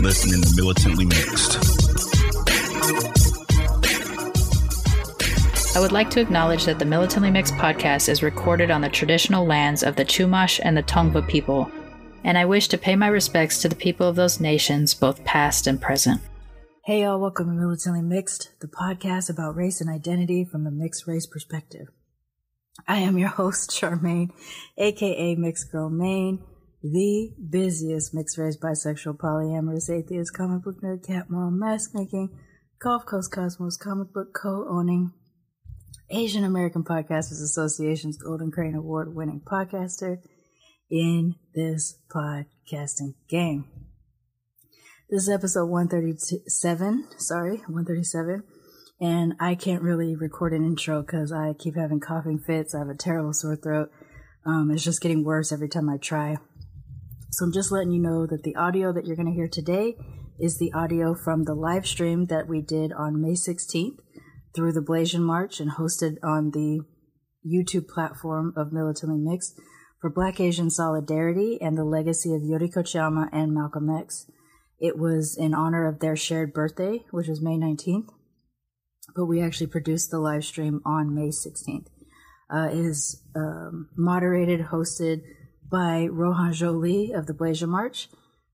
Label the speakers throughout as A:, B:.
A: listening to Militantly Mixed.
B: I would like to acknowledge that the Militantly Mixed podcast is recorded on the traditional lands of the Chumash and the Tongva people, and I wish to pay my respects to the people of those nations, both past and present.
C: Hey y'all, welcome to Militantly Mixed, the podcast about race and identity from a mixed race perspective. I am your host, Sharmane, aka Mixed Girl Mane, the busiest mixed race, bisexual, polyamorous, atheist, comic book nerd, cat mom, mask making, Gulf Coast Cosmos, comic book co-owning, Asian American Podcasters Association's Golden Crane Award winning podcaster in this podcasting game. This is episode 137, sorry, 137. And I can't really record an intro because I keep having coughing fits. I have a terrible sore throat. Um, it's just getting worse every time I try. So I'm just letting you know that the audio that you're going to hear today is the audio from the live stream that we did on May 16th through the Blasian March and hosted on the YouTube platform of Militantly Mixed for Black Asian Solidarity and the legacy of Yuri Kochiyama and Malcolm X. It was in honor of their shared birthday, which was May 19th, but we actually produced the live stream on May 16th. Uh, it is um, moderated, hosted by Rohan Zhou-Lee of the Blasian March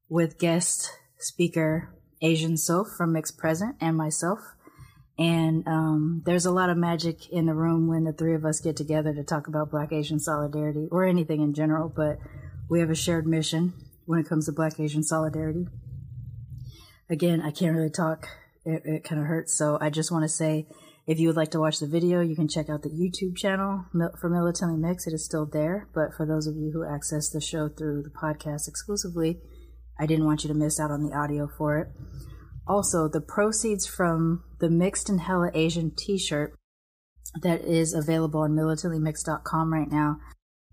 C: with guest speaker Asian Soph from Mixed Present and myself. And um, there's a lot of magic in the room when the three of us get together to talk about Black Asian solidarity or anything in general, but we have a shared mission when it comes to Black Asian solidarity. Again, I can't really talk, it, it kind of hurts, so I just want to say if you would like to watch the video, you can check out the YouTube channel for Militantly Mix. It is still there, but for those of you who access the show through the podcast exclusively, I didn't want you to miss out on the audio for it. Also, the proceeds from the Mixed and Hella Asian t-shirt that is available on militantlymixed.com right now.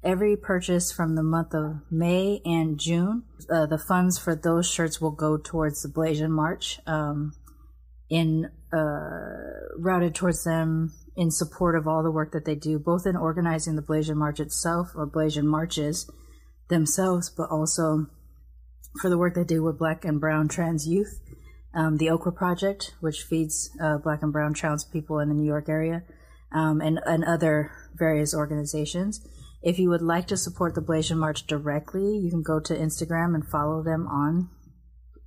C: Every purchase from the month of May and June, uh, the funds for those shirts will go towards the Blasian March, um, in uh, routed towards them in support of all the work that they do, both in organizing the Blasian March itself or Blasian marches themselves, but also for the work they do with Black and Brown trans youth um, the Okra Project, which feeds uh, black and brown trans people in the New York area, um, and, and other various organizations. If you would like to support the Blasian March directly, you can go to Instagram and follow them on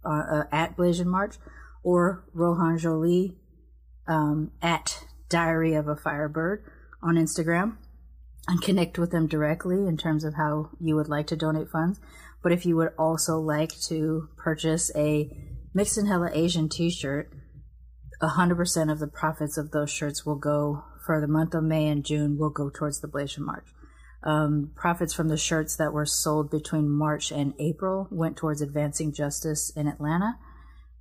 C: uh, uh, at Blasian March or Rohan Zhou-Lee um, at Diary of a Firebird on Instagram and connect with them directly in terms of how you would like to donate funds. But if you would also like to purchase a Mixed and Hella Asian t-shirt, 100% of the profits of those shirts will go for the month of May and June will go towards the Blasian March. Um, profits from the shirts that were sold between March and April went towards advancing justice in Atlanta.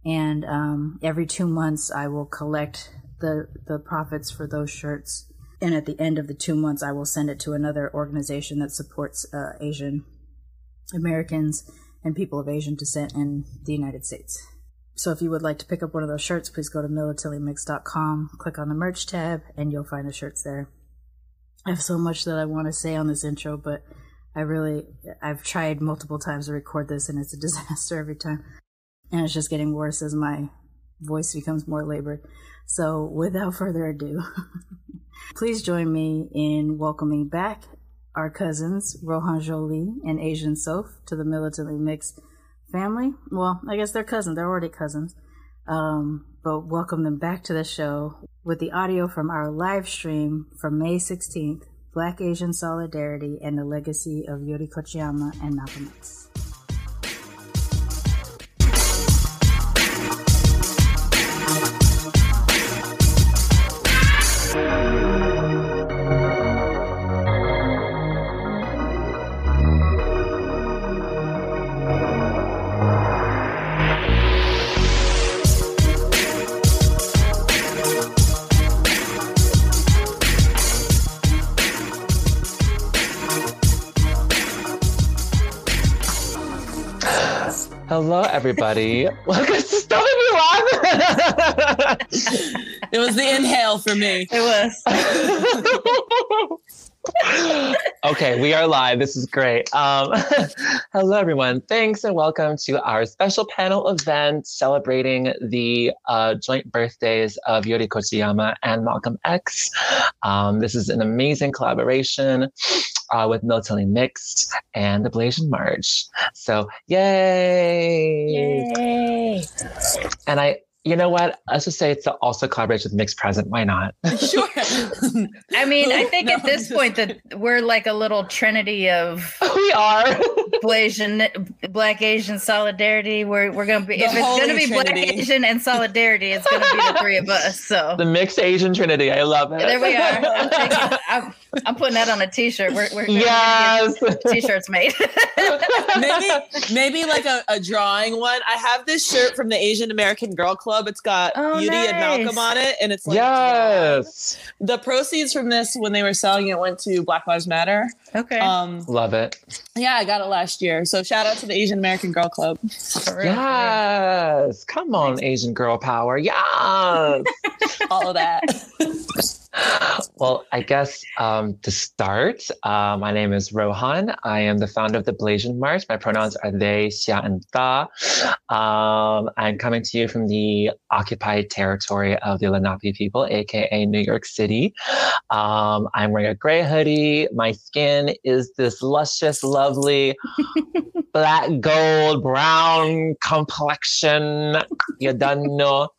C: And um, every two months, I will collect the the profits for those shirts. And at the end of the two months, I will send it to another organization that supports uh, Asian Americans and people of Asian descent in the United States. So if you would like to pick up one of those shirts, please go to militantly.mix.com, click on the merch tab, and you'll find the shirts there. I have so much that I want to say on this intro, but I really, I've tried multiple times to record this and it's a disaster every time. And it's just getting worse as my voice becomes more labored. So without further ado, please join me in welcoming back our cousins, Rohan Zhou-Lee and Asian Soph, to the Militantly Mixed family. Well, I guess they're cousins. They're already cousins. Um, but welcome them back to the show with the audio from our live stream from May 16th, Black Asian Solidarity and the Legacy of Yuri Kochiyama and Malcolm X.
D: Hello, everybody. Stop me laugh.
E: It was the inhale for me.
B: It was.
D: okay, we are live. This is great. Um, hello, everyone. Thanks and welcome to our special panel event celebrating the uh, joint birthdays of Yuri Kochiyama and Malcolm X. Um, this is an amazing collaboration uh, with Militantly Mixed and the Blasian March. So, yay!
B: Yay.
D: And I, you know what? Let's just say it's also collaboration with Mixed Present. Why not?
E: Sure.
B: I mean, I think at
E: No,
B: this point that we're like a little trinity of
D: we are.
B: Blasian, Black Asian solidarity. We're we're gonna be
E: The
B: if it's gonna
E: holy
B: be Black. Asian and solidarity, it's gonna be the three of us. So
D: the Mixed Asian Trinity. I love it.
B: there we are. I'm, taking, I'm, I'm putting that on a t-shirt. We're, we're, we're gonna
D: Yes.
B: t-shirts made.
E: maybe maybe like a, a drawing one. I have this shirt from the Asian American Girl Club. It's got
B: Oh,
E: Beauty and Malcolm on it, and it's like
D: yes.
E: the proceeds from this when they were selling it went to Black Lives Matter.
B: okay.
E: Um,
D: Love it.
E: yeah, I got it last year. So shout out to the Asian American Girl Club.
B: For real.
D: Yes. Come on, Asian girl power. Yes.
E: All of that.
D: well, I guess um, to start, uh, my name is Rohan. I am the founder of the Blasian March. My pronouns are they, xia, and da. Um, I'm coming to you from the occupied territory of the Lenape people, aka New York City. Um, I'm wearing a gray hoodie. My skin is this luscious, lovely black, gold, brown complexion. You don't know.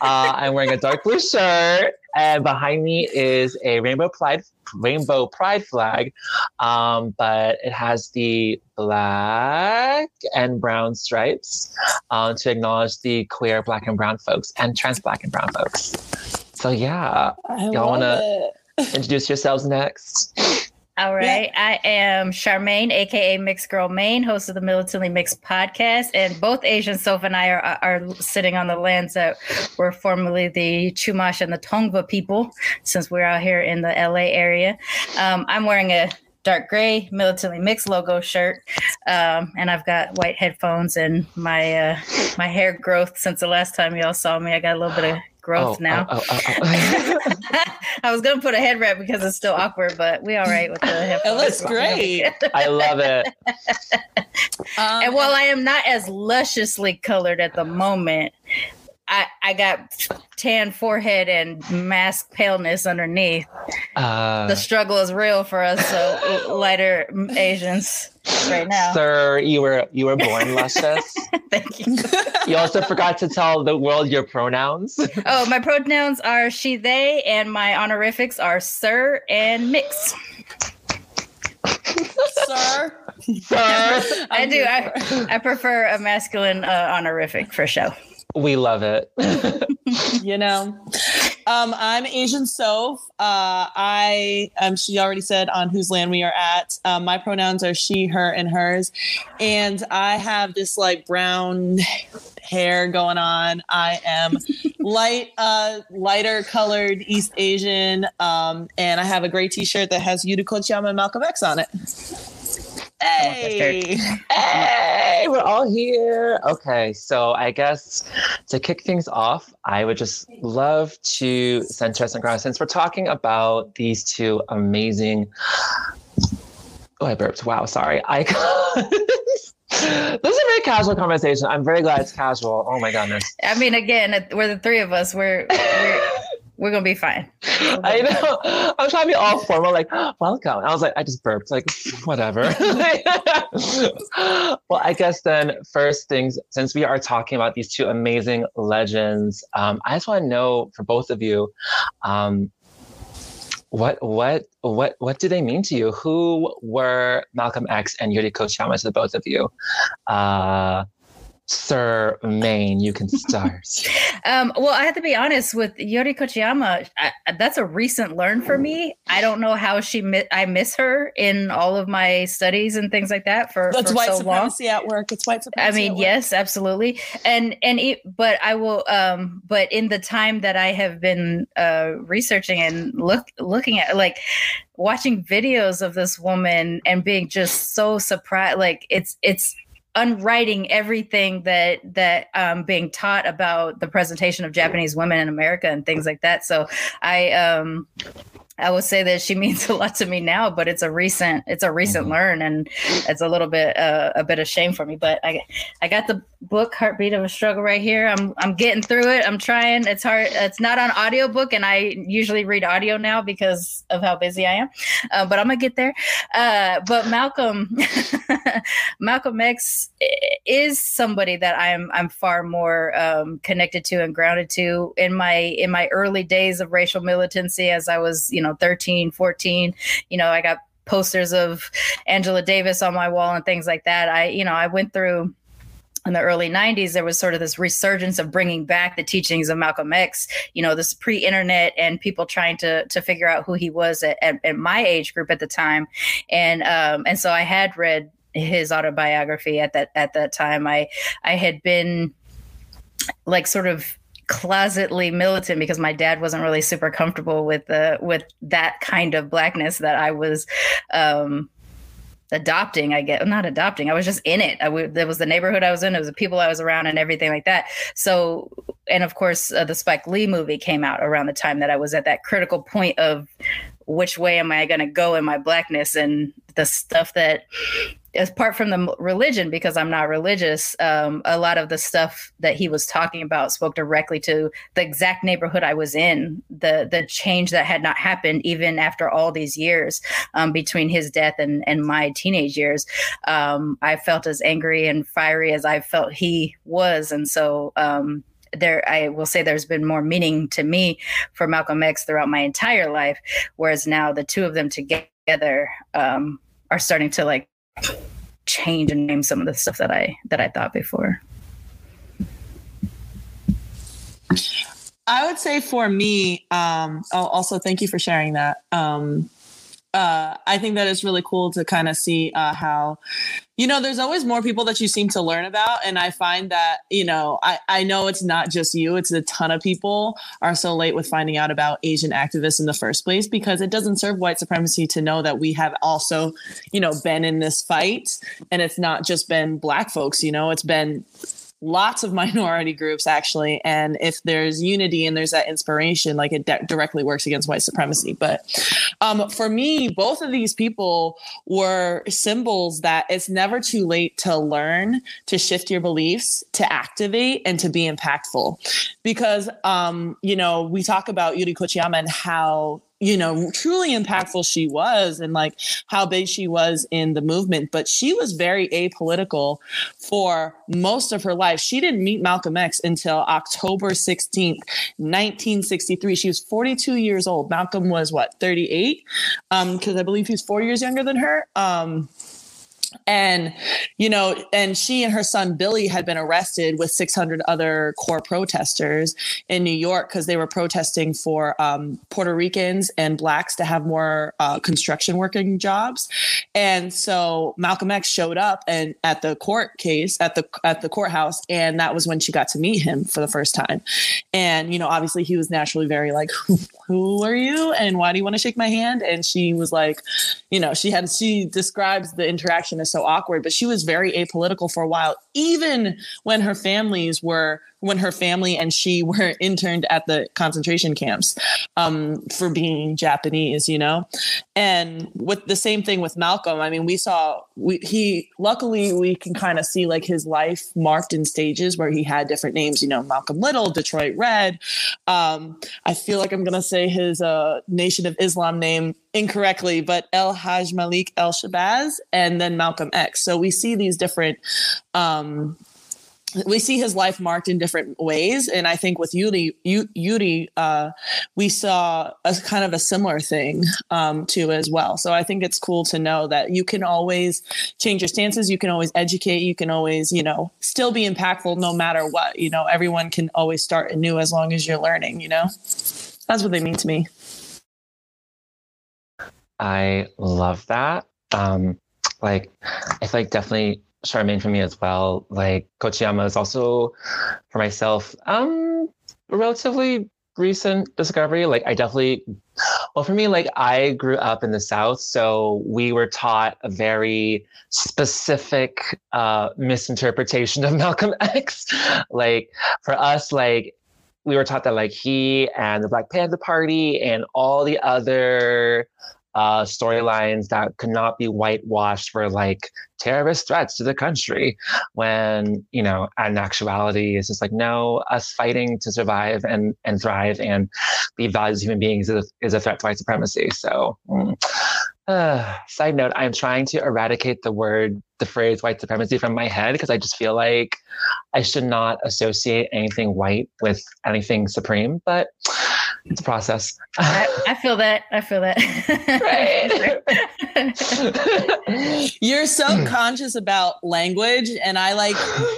D: Uh, I'm wearing a dark blue shirt, and behind me is a rainbow pride rainbow pride flag, um, but it has the black and brown stripes uh, to acknowledge the queer black and brown folks and trans black and brown folks. So yeah,
E: I
D: Y'all wanna-
E: it.
D: introduce yourselves next.
B: All right. I am Sharmane, aka Mixed Girl Mane, host of the Militantly Mixed podcast. And both Asian Soph and I are, are sitting on the lands that were formerly the Chumash and the Tongva people, since we're out here in the LA area. Um, I'm wearing a dark gray Militantly Mixed logo shirt. Um, and I've got white headphones and my uh, my hair growth since the last time y'all saw me. I got a little bit of growth
D: oh,
B: now.
D: oh, oh, oh, oh.
B: I was gonna put a head wrap because it's still awkward, but we all right with the headphones.
E: It looks great.
D: I love it.
E: Um,
B: And while I am not as lusciously colored at the moment, I I got tan forehead and mask paleness underneath.
D: Uh,
B: The struggle is real for us, so lighter Asians right now.
D: Sir, you were you were born luscious.
B: Thank you.
D: you also forgot to tell the world your pronouns.
B: Oh, my pronouns are she, they, and my honorifics are sir and mix.
E: sir,
D: Sir,
B: I do. I, I prefer a masculine uh, honorific for show.
D: We love it.
E: you know um i'm asian soph. Uh i um she already said on whose land we are at. Um, my pronouns are she her and hers. And i have this like brown hair going on. I am light uh lighter colored east asian um and i have a gray t-shirt that has Yuri Kochiyama and malcolm x on it hey
D: hey, we're all here. Okay, so I guess to kick things off, I would just love to center us on ground since we're talking about these two amazing. Oh, I burped. Wow, sorry. I. this is a very casual conversation. I'm very glad it's casual. Oh my goodness.
B: I mean, again, we're the three of us. We're we're, we're gonna be fine.
D: I know. I was trying to be all formal, like, welcome. I was like, I just burped, like, whatever. well, I guess then, first things, since we are talking about these two amazing legends, um, I just want to know for both of you, um, what what what what do they mean to you? Who were Malcolm X and Yuri Kochiyama to the both of you? Uh, Sir Mane, you can start.
B: Um, well, I have to be honest with Yuri Kochiyama. I, that's a recent learn for me. I don't know how she. Mi- I miss her in all of my studies and things like that for,
E: that's
B: for
E: white
B: so long.
E: supremacy at work it's white
B: I mean,
E: at work.
B: yes, absolutely. And and it, but I will um but in the time that I have been uh researching and look looking at like watching videos of this woman and being just so surprised like it's it's unwriting everything that that um being taught about the presentation of Japanese women in America and things like that. So I um I will say that she means a lot to me now, but it's a recent it's a recent mm-hmm. learn, and it's a little bit uh, a bit of shame for me. But I I got the book Heartbeat of a Struggle right here. I'm I'm getting through it. I'm trying. It's hard. It's not on audiobook, and I usually read audio now because of how busy I am. Uh, but I'm gonna get there. Uh, but Malcolm Malcolm X is somebody that I'm I'm far more um, connected to and grounded to in my in my early days of racial militancy as I was you know 13 14 you know I got posters of Angela Davis on my wall and things like that. I you know I went through in the early 90s there was sort of this resurgence of bringing back the teachings of malcolm x you know this pre-internet and people trying to to figure out who he was at, at, at my age group at the time. And um and so i had read his autobiography at that at that time. I I had been like sort of closetly militant because my dad wasn't really super comfortable with the with that kind of blackness that I was um adopting i get not adopting i was just in it. I w- there was the neighborhood i was in it was the people i was around and everything like that. So and of course uh, the spike lee movie came out around the time that i was at that critical point of which way am i going to go in my blackness and the stuff that apart from the religion because i'm not religious um, a lot of the stuff that he was talking about spoke directly to the exact neighborhood i was in the the change that had not happened even after all these years um, between his death and and my teenage years. Um, i felt as angry and fiery as i felt he was and so um, there i will say there's been more meaning to me for malcolm x throughout my entire life whereas now the two of them together um, are starting to like change and name some of the stuff that I that I thought before.
E: I would say for me, um, also thank you for sharing that. Um, uh, I think that it's really cool to kind of see uh, how, you know, there's always more people that you seem to learn about. And I find that, you know, I, I know it's not just you, it's a ton of people are so late with finding out about Asian activists in the first place because it doesn't serve white supremacy to know that we have also, you know, been in this fight. And it's not just been black folks, you know, it's been lots of minority groups actually. And if there's unity and there's that inspiration like it de- directly works against white supremacy. But um, for me both of these people were symbols that it's never too late to learn to shift your beliefs to activate and to be impactful. Because um, you know we talk about yuri kochiyama and how you know, truly impactful she was and like how big she was in the movement. But she was very apolitical for most of her life. She didn't meet Malcolm X until October 16th, 1963. She was 42 years old. Malcolm was what, 38? Um, because I believe he's four years younger than her. Um, and you know and she and her son billy had been arrested with 600 other CORE protesters in new york because they were protesting for um, puerto ricans and blacks to have more uh, construction working jobs. And so malcolm x showed up and at the court case at the at the courthouse and that was when she got to meet him for the first time. And you know obviously he was naturally very like who are you? And why do you want to shake my hand? And she was like you know she had she describes the interaction as so awkward but she was very apolitical for a while even when her families were when her family and she were interned at the concentration camps um, for being Japanese, you know? And with the same thing with Malcolm, I mean, we saw, we, he, luckily, we can kind of see like his life marked in stages where he had different names, you know, Malcolm Little, Detroit Red. Um, I feel like I'm going to say his uh, Nation of Islam name incorrectly, but El Haj Malik El Shabazz and then Malcolm X. So we see these different um, we see his life marked in different ways. And i think with yuri yuri uh, we saw a kind of a similar thing um, too as well. So i think it's cool to know that you can always change your stances. You can always educate. You can always you know still be impactful no matter what. You know everyone can always start anew as long as you're learning you know? That's what they mean to me.
D: I love that. Um like i feel like definitely Sharmane for me as well. Like Kochiyama is also for myself, um, relatively recent discovery. Like I definitely Well, for me, like I grew up in the South, so we were taught a very specific uh, misinterpretation of Malcolm X. like for us, like we were taught that like he and the Black Panther Party and all the other uh, storylines that could not be whitewashed for like terrorist threats to the country when you know in actuality it's just like no us fighting to survive and and thrive and be valued as human beings is a, is a threat to white supremacy so mm. uh, side note i'm trying to eradicate the word the phrase white supremacy from my head because i just feel like i should not associate anything white with anything supreme but it's a process.
B: I, I, feel that. I feel that.
E: Right. You're so conscious about language, and I like.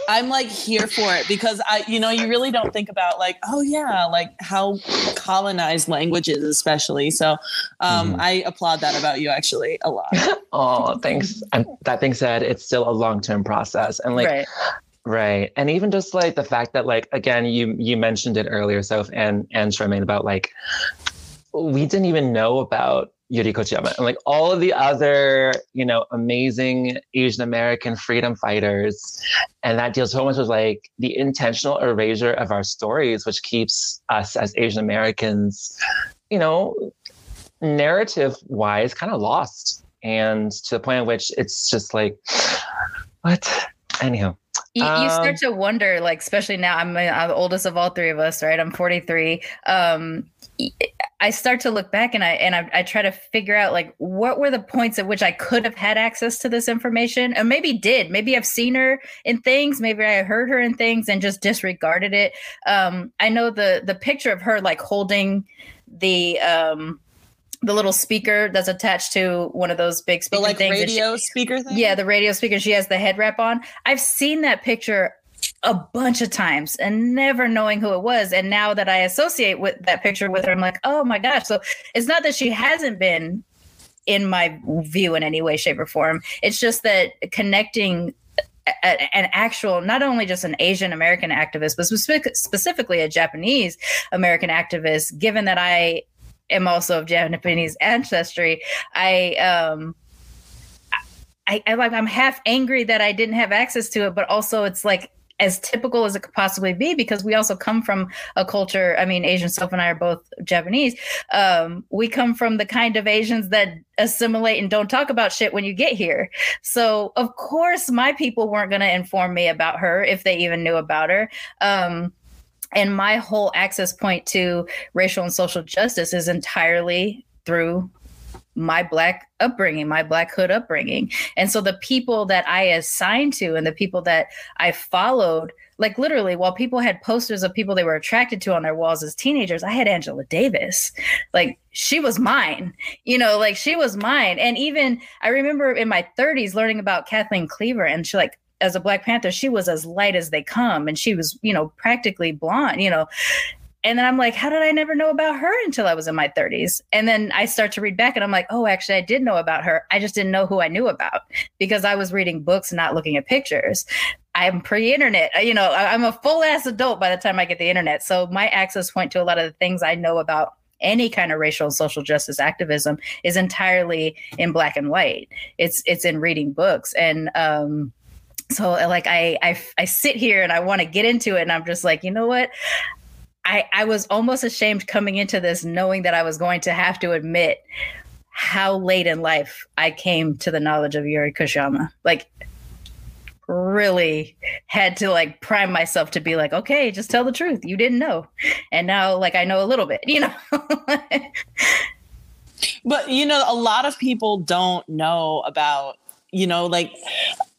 E: I'm like here for it because I, you know, you really don't think about like, oh yeah, like how colonized languages, especially. So, um, mm. I applaud that about you actually a lot.
D: oh, thanks. And that being said, it's still a long term process, and like. Right. Right. And even just like the fact that like again you you mentioned it earlier, Soph and and Sharmane about like we didn't even know about Yuri Kochiyama and like all of the other, you know, amazing Asian American freedom fighters. And that deals so much with like the intentional erasure of our stories, which keeps us as Asian Americans, you know, narrative wise kind of lost. And to the point at which it's just like, what? Anyhow,
B: you, you, start um, to wonder, like, especially now, I'm, I'm, the oldest of all three of us, right? I'm 43. Um, I start to look back and I and I, I, try to figure out like what were the points at which I could have had access to this information, and maybe did. Maybe I've seen her in things, maybe I heard her in things and just disregarded it. Um, I know the the picture of her like holding the um the little speaker that's attached to one of those big speaker
E: the, like
B: things.
E: radio she, speaker thing.
B: Yeah, the radio speaker. She has the head wrap on. I've seen that picture a bunch of times and never knowing who it was. And now that I associate with that picture with her, I'm like, oh my gosh. So it's not that she hasn't been in my view in any way, shape, or form. It's just that connecting an actual, not only just an Asian American activist, but specific, specifically a Japanese American activist, given that I am also of Japanese ancestry, I um I, I like I'm half angry that I didn't have access to it, but also it's like as typical as it could possibly be because we also come from a culture. I mean, Asian Soph and I are both Japanese. Um, we come from the kind of Asians that assimilate and don't talk about shit when you get here. So, of course, my people weren't going to inform me about her if they even knew about her. Um, and my whole access point to racial and social justice is entirely through my black upbringing, my black hood upbringing. And so the people that I assigned to and the people that I followed, like literally, while people had posters of people they were attracted to on their walls as teenagers, I had Angela Davis. Like she was mine, you know, like she was mine. And even I remember in my 30s learning about Kathleen Cleaver and she like, as a Black Panther, she was as light as they come and she was, you know, practically blonde, you know. And then I'm like, how did I never know about her until I was in my 30s? And then I start to read back and I'm like, oh, actually, I did know about her. I just didn't know who I knew about because I was reading books not looking at pictures. I'm pre internet. You know, I'm a full ass adult by the time I get the internet. So my access point to a lot of the things I know about any kind of racial and social justice activism is entirely in black and white. It's it's in reading books and um so uh, like I, I i sit here and i want to get into it and i'm just like you know what? I i was almost ashamed coming into this knowing that i was going to have to admit how late in life i came to the knowledge of yuri kochiyama like really had to like prime myself to be like okay just tell the truth. You didn't know. And now like i know a little bit you know?
E: But you know a lot of people don't know about you know like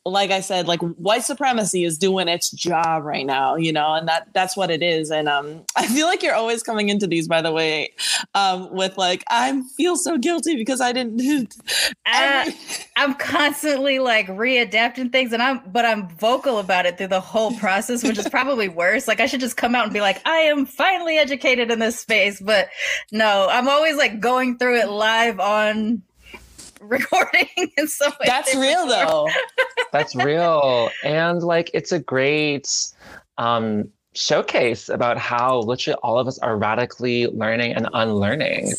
E: like I said, like white supremacy is doing its job right now, you know, and that that's what it is. And um, I feel like you're always coming into these, by the way, um, with like I feel so guilty because I didn't.
B: uh, I'm constantly like readapting things, and I'm but I'm vocal about it through the whole process, which is probably worse. Like I should just come out and be like, I am finally educated in this space, but no, I'm always like going through it live on recording and so
E: that's real though.
D: That's real. And like it's a great um showcase about how literally all of us are radically learning and unlearning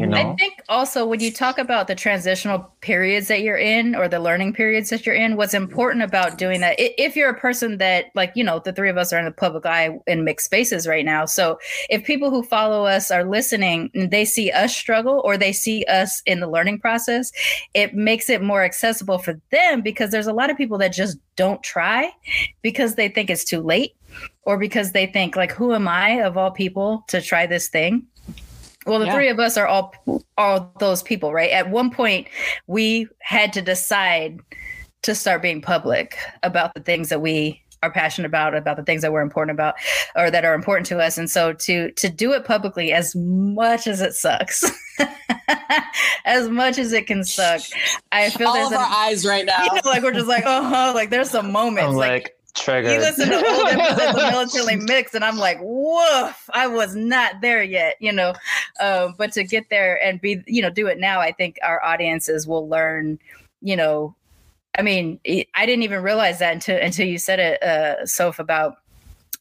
D: You know?
B: I think also when you talk about the transitional periods that you're in or the learning periods that you're in, what's important about doing that, if you're a person that, like, you know, the three of us are in the public eye in mixed spaces right now. So if people who follow us are listening and they see us struggle or they see us in the learning process, it makes it more accessible for them because there's a lot of people that just don't try because they think it's too late or because they think, like, who am I of all people to try this thing? Well, the yeah. three of us are all all those people, right? At one point, we had to decide to start being public about the things that we are passionate about, about the things that we're important about, or that are important to us. And so to to do it publicly, as much as it sucks, as much as it can suck, I feel
E: all
B: there's
E: of an, our eyes right now.
B: You know, like we're just like, oh, like there's some moments
D: I'm
B: like,
D: like triggered.
B: You listen to old episodes of Militantly Mixed, and I'm like, woof, I was not there yet, you know. Um, but to get there and be, you know, do it now, I think our audiences will learn, you know. I mean, I didn't even realize that until until you said it, uh, Soph, about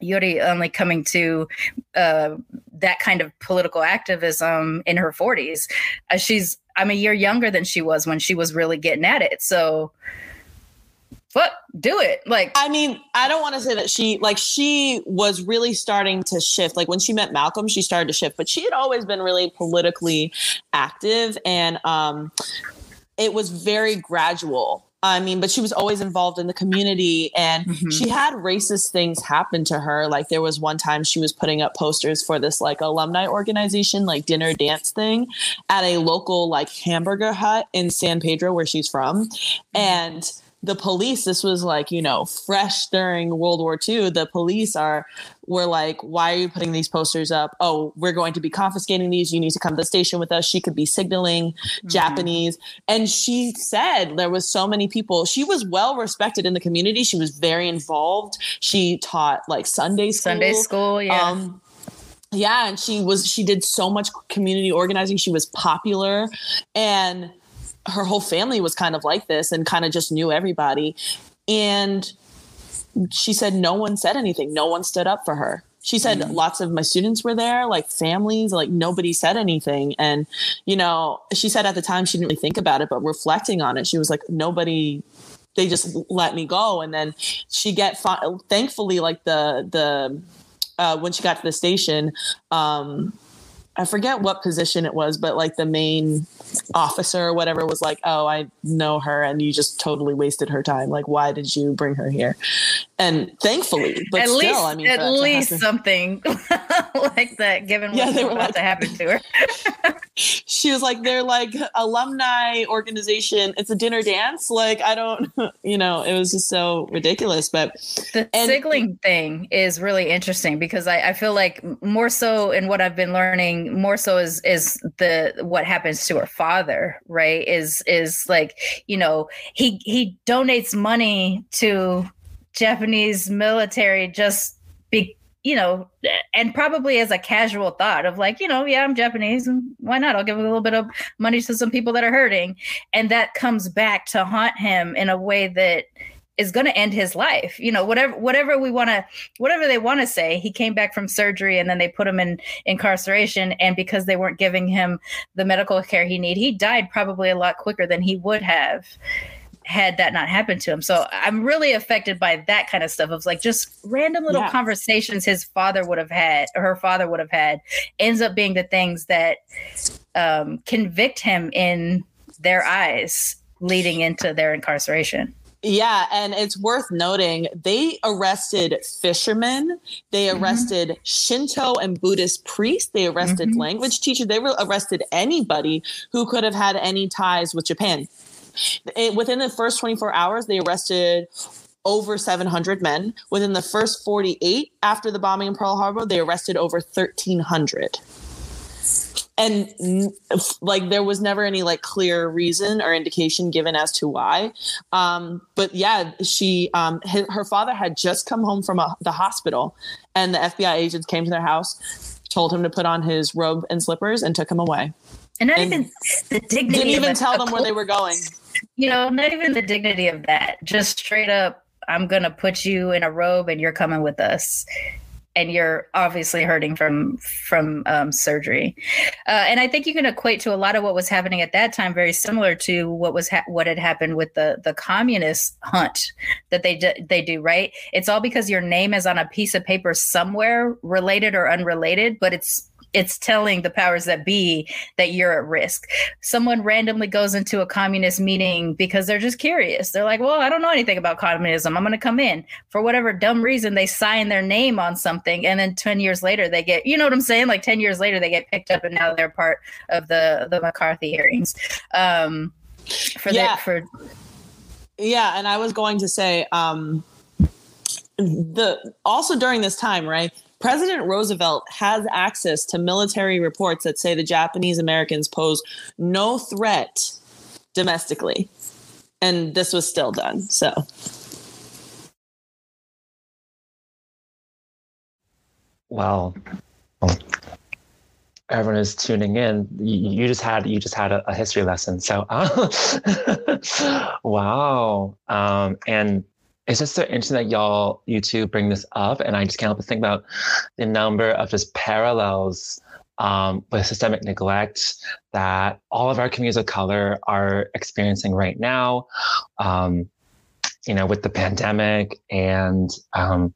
B: Yuri only coming to uh, that kind of political activism in her 40s. Uh, she's, I'm a year younger than she was when she was really getting at it. So, what do it like
E: i mean i don't want to say that she like she was really starting to shift like when she met malcolm she started to shift but she had always been really politically active and um it was very gradual I mean, but she was always involved in the community and mm-hmm. she had racist things happen to her. Like there was one time she was putting up posters for this like alumni organization, like dinner dance thing at a local like hamburger hut in San Pedro where she's from. Mm-hmm. And the police this was like you know fresh during world war ii the police are were like why are you putting these posters up? Oh we're going to be confiscating these. You need to come to the station with us. She could be signaling mm-hmm. japanese. And she said there was so many people she was well respected in the community. She was very involved. She taught like sunday school.
B: Sunday school yeah. Um,
E: yeah and she was she did so much community organizing. She was popular. And her whole family was kind of like this and kind of just knew everybody. And she said no one said anything. No one stood up for her. She said mm-hmm. lots of my students were there, like families, like nobody said anything. And, you know, she said at the time she didn't really think about it, but reflecting on it, she was like, nobody they just let me go and then she get fi- thankfully like the the uh, when she got to the station um I forget what position it was, but like the main officer or whatever was like, "Oh, I know her, and you just totally wasted her time. Like, why did you bring her here?" And thankfully, but
B: at
E: still,
B: least,
E: I mean,
B: at least something like that, given yeah, they were about like, to happen to her.
E: she was like, "They're like alumni organization. It's a dinner dance. Like, I don't, you know, it was just so ridiculous." But
B: the and, signaling thing is really interesting because I, I feel like more so in what I've been learning more so is is the what happens to her father right? Is is like you know he he donates money to japanese military just be you know and probably as a casual thought of like you know yeah i'm japanese why not? I'll give a little bit of money to some people that are hurting. And that comes back to haunt him in a way that is going to end his life. You know whatever whatever we want to whatever they want to say he came back from surgery and then they put him in incarceration. And because they weren't giving him the medical care he needed he died probably a lot quicker than he would have had that not happened to him. So i'm really affected by that kind of stuff of like just random little yeah. conversations his father would have had or her father would have had ends up being the things that um, convict him in their eyes leading into their incarceration
E: yeah, and it's worth noting they arrested fishermen, they mm-hmm. arrested mm-hmm. Shinto and Buddhist priests, they arrested mm-hmm. language teachers, they arrested anybody who could have had any ties with Japan. It, within the first 24 hours, they arrested over 700 men. Within the first 48 after the bombing in Pearl Harbor, they arrested over 1,300 and like there was never any like clear reason or indication given as to why. Um but yeah she um his, her father had just come home from a, the hospital and the fbi agents came to their house told him to put on his robe and slippers and took him away.
B: And not and even the dignity
E: didn't even tell them where they were going.
B: you know not even the dignity of that. Just straight up i'm gonna put you in a robe and you're coming with us and you're obviously hurting from from um, surgery. Uh, and I think you can equate to a lot of what was happening at that time, very similar to what was ha- what had happened with the the communist hunt that they d- they do. Right? It's all because your name is on a piece of paper somewhere, related or unrelated, but it's it's telling the powers that be that you're at risk. Someone randomly goes into a communist meeting because they're just curious. They're like, well, I don't know anything about communism. I'm going to come in. For whatever dumb reason, they sign their name on something. And then 10 years later, they get, you know what I'm saying? Like 10 years later, they get picked up and now they're part of the, the McCarthy hearings. Um, for
E: Yeah.
B: the, for,
E: Yeah, and I was going to say, um, the also during this time, right? President Roosevelt has access to military reports that say the Japanese Americans pose no threat domestically, and this was still done. So,
D: Well, well, everyone is tuning in. You, you just had you just had a, a history lesson. So, wow. Um, and it's just so interesting that y'all you two bring this up, and I just can't help but think about the number of just parallels um, with systemic neglect that all of our communities of color are experiencing right now. Um, you know, with the pandemic and um,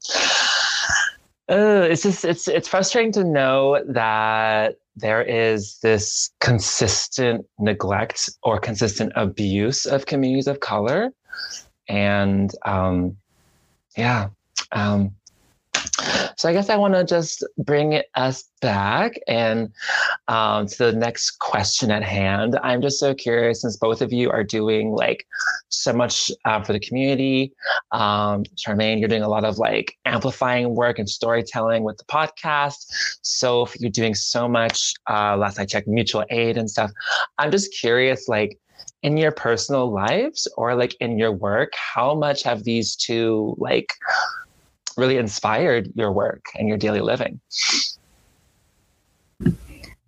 D: uh, it's just it's it's frustrating to know that there is this consistent neglect or consistent abuse of communities of color, and um, yeah. Um, so I guess I want to just bring us back and um, to the next question at hand. I'm just so curious since both of you are doing like so much uh, for the community. Um, Sharmane, you're doing a lot of like amplifying work and storytelling with the podcast. So you're doing so much. Uh, last I checked, mutual aid and stuff. I'm just curious, like in your personal lives or like in your work, how much have these two like really inspired your work and your daily living?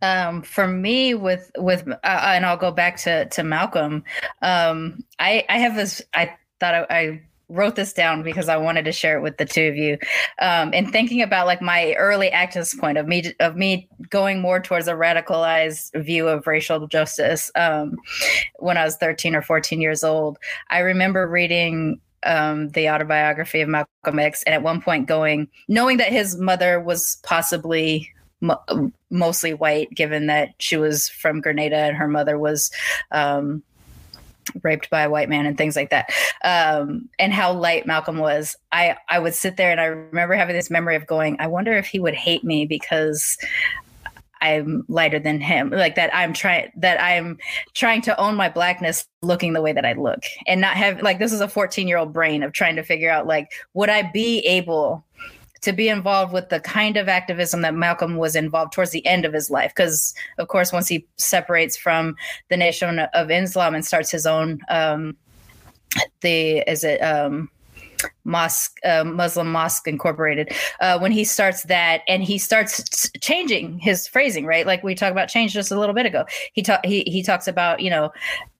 B: um, for me with with uh, and I'll go back to to Malcolm. Um, I I have this. I thought I, I wrote this down because I wanted to share it with the two of you. Um, and thinking about like my early activist point of me of me going more towards a radicalized view of racial justice um, when I was 13 or 14 years old. I remember reading um, the autobiography of Malcolm X, and at one point going, knowing that his mother was possibly mo- mostly white, given that she was from Grenada and her mother was um, raped by a white man and things like that, um, and how light Malcolm was. I I would sit there and I remember having this memory of going, I wonder if he would hate me because I'm lighter than him. Like that I'm trying that I'm trying to own my blackness looking the way that I look and not have like this is a 14 year old brain of trying to figure out like would I be able to be involved with the kind of activism that Malcolm was involved towards the end of his life because of course once he separates from the nation of Islam and starts his own um the is it um mosque uh, muslim mosque incorporated uh, when he starts that and he starts changing his phrasing right? Like we talked about change just a little bit ago. He talk he, he talks about you know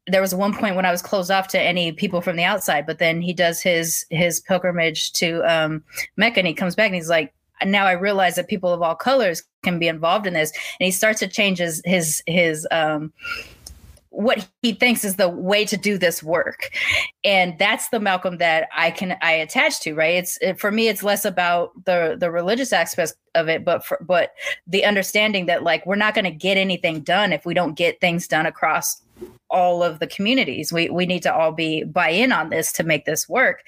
B: there was one point when i was closed off to any people from the outside but then he does his his pilgrimage to um mecca and he comes back and he's like now i realize that people of all colors can be involved in this. And he starts to change his his his um what he thinks is the way to do this work. And that's the malcolm that i can i attach to right? It's it, for me it's less about the the religious aspect of it but for, but the understanding that like we're not going to get anything done if we don't get things done across all of the communities. We we need to all be buy in on this to make this work.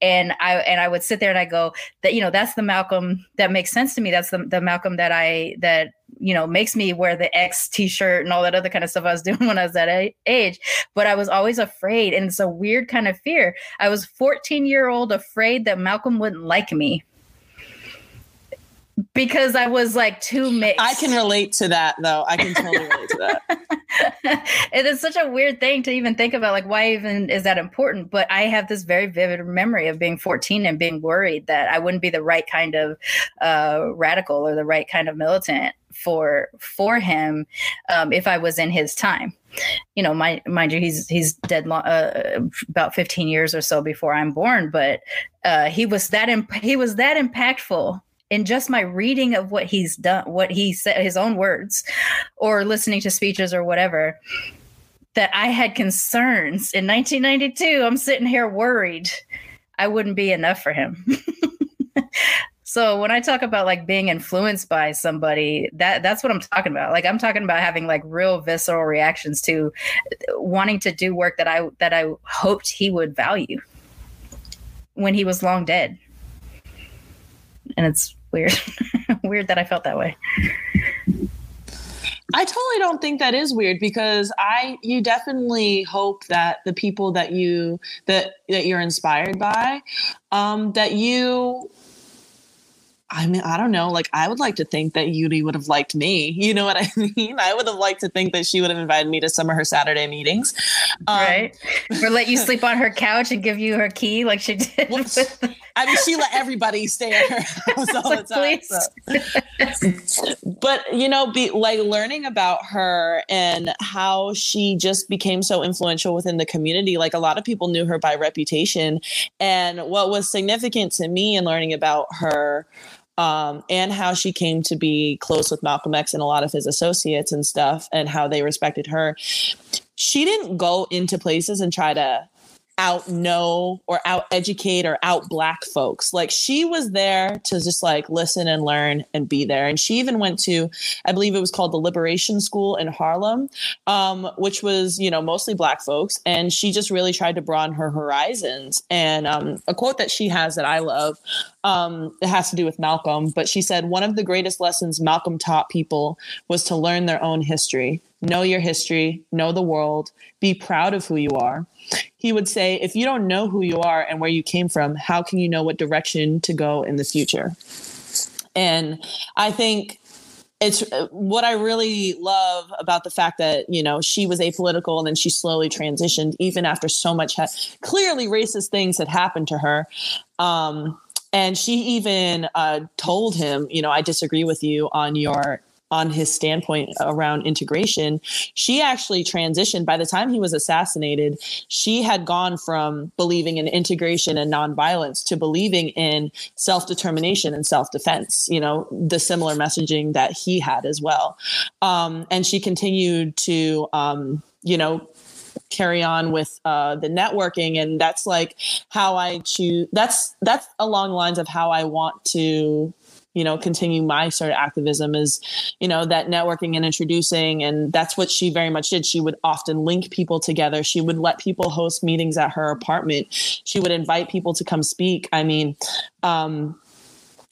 B: And i and i would sit there and i go that you know that's the malcolm that makes sense to me. That's the, the malcolm that i that you know makes me wear the x t-shirt and all that other kind of stuff i was doing when i was that age. But i was always afraid and it's a weird kind of fear. I was 14 year old afraid that malcolm wouldn't like me because i was like too mixed
E: I can relate to that though. I can totally relate to that.
B: it is such a weird thing to even think about like why even is that important but i have this very vivid memory of being 14 and being worried that i wouldn't be the right kind of uh, radical or the right kind of militant for for him um, if i was in his time you know my, mind you he's he's dead long, uh, about 15 years or so before i'm born but uh, he was that imp- he was that impactful in just my reading of what he's done, what he said, his own words, or listening to speeches or whatever, that I had concerns in 1992. I'm sitting here worried I wouldn't be enough for him. so when I talk about like being influenced by somebody, that that's what I'm talking about. Like I'm talking about having like real visceral reactions to wanting to do work that I that I hoped he would value when he was long dead. And it's weird. weird that I felt that way.
E: I totally don't think that is weird because I you definitely hope that the people that you that that you're inspired by um that you I mean, I don't know. Like, I would like to think that Yuri would have liked me. You know what I mean? I would have liked to think that she would have invited me to some of her Saturday meetings.
B: Um, right. Or let you sleep on her couch and give you her key like she did. With-
E: I mean, she let everybody stay at her house all the time. So. but, you know, be like learning about her and how she just became so influential within the community. Like, a lot of people knew her by reputation. And what was significant to me in learning about her um, and how she came to be close with Malcolm X and a lot of his associates and stuff, and how they respected her. She didn't go into places and try to out know or out educate or out black folks. Like she was there to just like listen and learn and be there. And she even went to, I believe it was called the Liberation School in Harlem, um, which was, you know, mostly black folks. And she just really tried to broaden her horizons. And um, a quote that she has that I love, um, it has to do with Malcolm, but she said, one of the greatest lessons Malcolm taught people was to learn their own history know your history, know the world, be proud of who you are. He would say, if you don't know who you are and where you came from, how can you know what direction to go in the future? And I think it's what I really love about the fact that, you know, she was apolitical and then she slowly transitioned, even after so much ha- clearly racist things had happened to her. Um, and she even uh, told him, you know, I disagree with you on your on his standpoint around integration, she actually transitioned. By the time he was assassinated, she had gone from believing in integration and nonviolence to believing in self determination and self defense, you know, the similar messaging that he had as well. Um, and she continued to, um, you know, carry on with uh, the networking and that's like how i choose that's that's along lines of how i want to you know continue my sort of activism is you know that networking and introducing and that's what she very much did. She would often link people together. She would let people host meetings at her apartment. She would invite people to come speak. I mean um,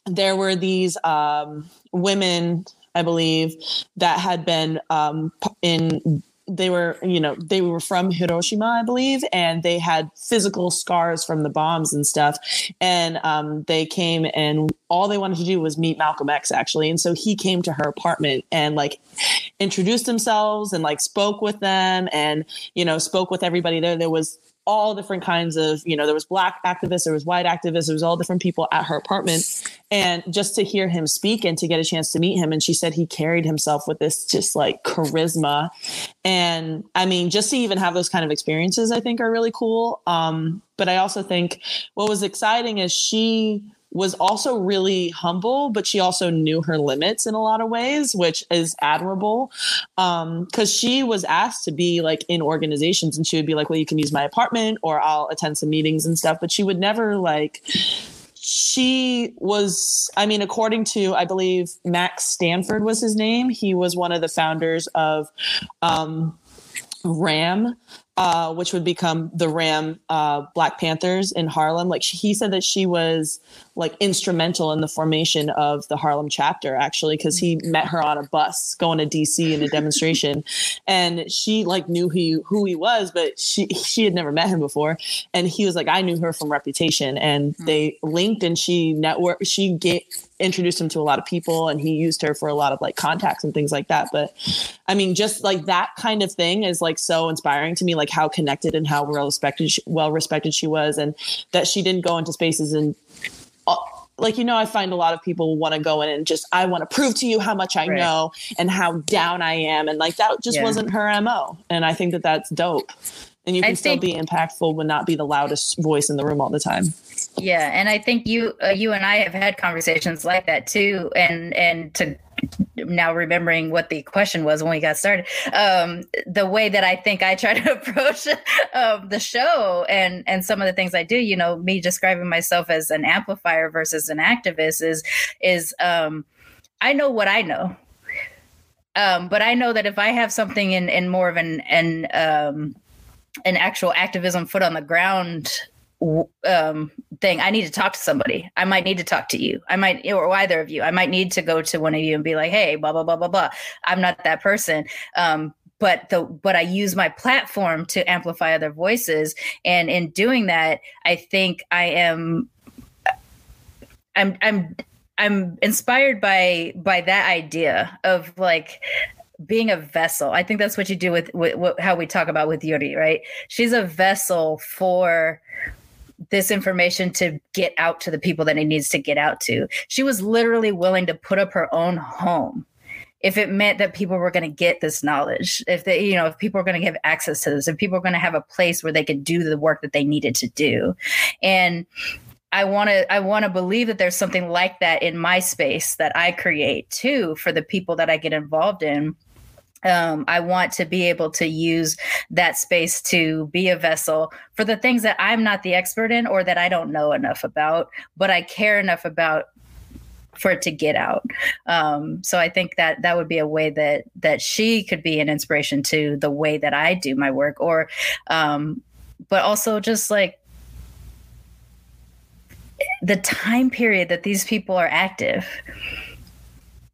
E: there were these um, women i believe that had been um, in they were you know they were from hiroshima i believe and they had physical scars from the bombs and stuff. And um, they came and all they wanted to do was meet malcolm x actually. And so he came to her apartment and like introduced themselves and like spoke with them and you know spoke with everybody there. There was all different kinds of, you know, there was black activists, there was white activists, there was all different people at her apartment. And just to hear him speak and to get a chance to meet him. And she said he carried himself with this just like charisma. And I mean, just to even have those kind of experiences, I think are really cool. Um, but I also think what was exciting is she was also really humble, but she also knew her limits in a lot of ways, which is admirable. Um, cause she was asked to be like in organizations and she would be like, well, you can use my apartment or I'll attend some meetings and stuff, but she would never like, she was, I mean, according to, I believe Max Stanford was his name. He was one of the founders of, um, RAM, uh, which would become the Ram uh, Black Panthers in Harlem. Like he said that she was like instrumental in the formation of the Harlem chapter, actually, because he met her on a bus going to DC in a demonstration, and she like knew who he, who he was, but she she had never met him before, and he was like, I knew her from Reputation, and mm-hmm. they linked, and she network she get introduced him to a lot of people and he used her for a lot of like contacts and things like that. But i mean just like that kind of thing is like so inspiring to me like how connected and how well respected she, well respected she was and that she didn't go into spaces and like you know i find a lot of people want to go in and just i want to prove to you how much i right. know and how down i am and like that just yeah. wasn't her mo and i think that that's dope and you can
B: I
E: still
B: think-
E: be impactful but not be the loudest voice in the room all the time.
B: Yeah, and I think you uh, you and I have had conversations like that too, and and to now remembering what the question was when we got started, um, the way that I think I try to approach um, the show and and some of the things I do, you know, me describing myself as an amplifier versus an activist is is um, I know what I know. Um, but I know that if I have something in, in more of an an um, an actual activism foot on the ground um, thing, I need to talk to somebody. I might need to talk to you. I might, or either of you. I might need to go to one of you and be like, "Hey, blah blah blah blah blah." I'm not that person. Um, but the but I use my platform to amplify other voices, and in doing that, I think I am. I'm I'm I'm inspired by by that idea of like being a vessel. I think that's what you do with, with, with how we talk about with Yuri, right? She's a vessel for this information to get out to the people that it needs to get out to. She was literally willing to put up her own home if it meant that people were going to get this knowledge if they you know if people are going to give access to this if people are going to have a place where they could do the work that they needed to do and I want to I want to believe that there's something like that in my space that I create too for the people that I get involved in. Um, I want to be able to use that space to be a vessel for the things that I'm not the expert in or that I don't know enough about, but I care enough about for it to get out. Um, so I think that that would be a way that that she could be an inspiration to the way that I do my work, or um, but also just like the time period that these people are active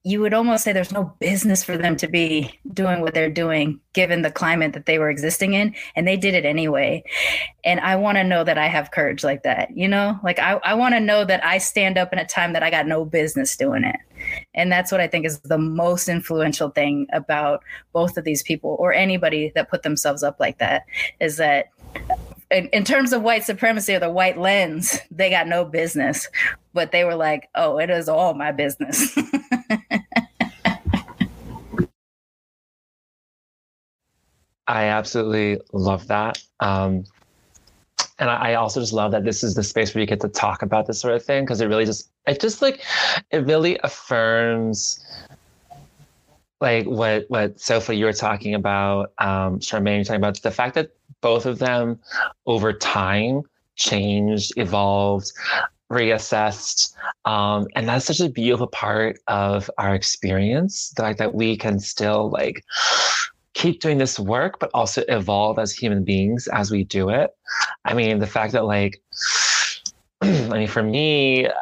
B: you would almost say there's no business for them to be doing what they're doing given the climate that they were existing in and they did it anyway and i want to know that i have courage like that you know like i, I want to know that i stand up in a time that i got no business doing it and that's what i think is the most influential thing about both of these people or anybody that put themselves up like that is that in, in terms of white supremacy or the white lens, they got no business. But they were like, oh, it is all my business.
D: I absolutely love that. Um, and I, also just love that this is the space where you get to talk about this sort of thing because it really just, it just like, it really affirms like what what Sophie you were talking about, um, Sharmane, you're talking about the fact that both of them over time changed, evolved, reassessed. Um, and that's such a beautiful part of our experience, the fact that we can still like keep doing this work, but also evolve as human beings as we do it. I mean, the fact that like, I mean, for me, uh,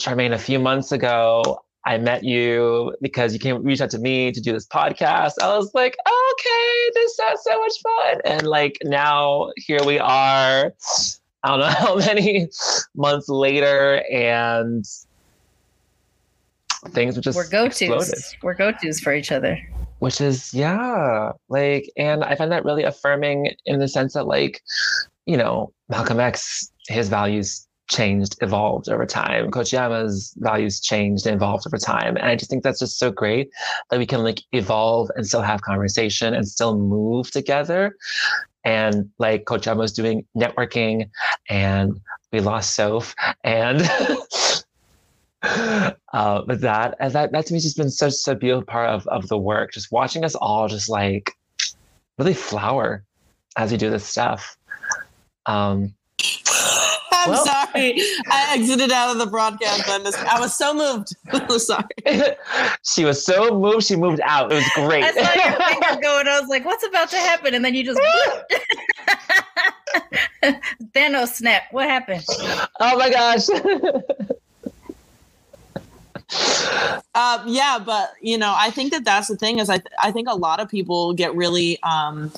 D: Sharmane, a few months ago, I met you because you came reach out to me to do this podcast. I was like, okay, this sounds so much fun. And like now here we are. I don't know how many months later, and things have just
B: We're go
D: exploded.
B: tos. We're go tos for each other.
D: Which is yeah, like, and I find that really affirming in the sense that like, you know, Malcolm X, his values changed, evolved over time. Kochiyama's values changed and evolved over time. And I just think that's just so great that we can like evolve and still have conversation and still move together. And like Coach doing networking and we lost Soph and uh, but that and that that to me has just been such such a beautiful part of, of the work. Just watching us all just like really flower as we do this stuff. Um
E: I'm
D: Well-
E: sorry. I exited out of the broadcast. I, missed, I was so moved. sorry.
D: she was so moved, she moved out. It was great.
B: I saw your finger going. I was like, what's about to happen? And then you just Thanos snap. What happened?
D: oh my gosh.
E: Um, yeah, but you know, I think that that's the thing is I th- I think a lot of people get really um,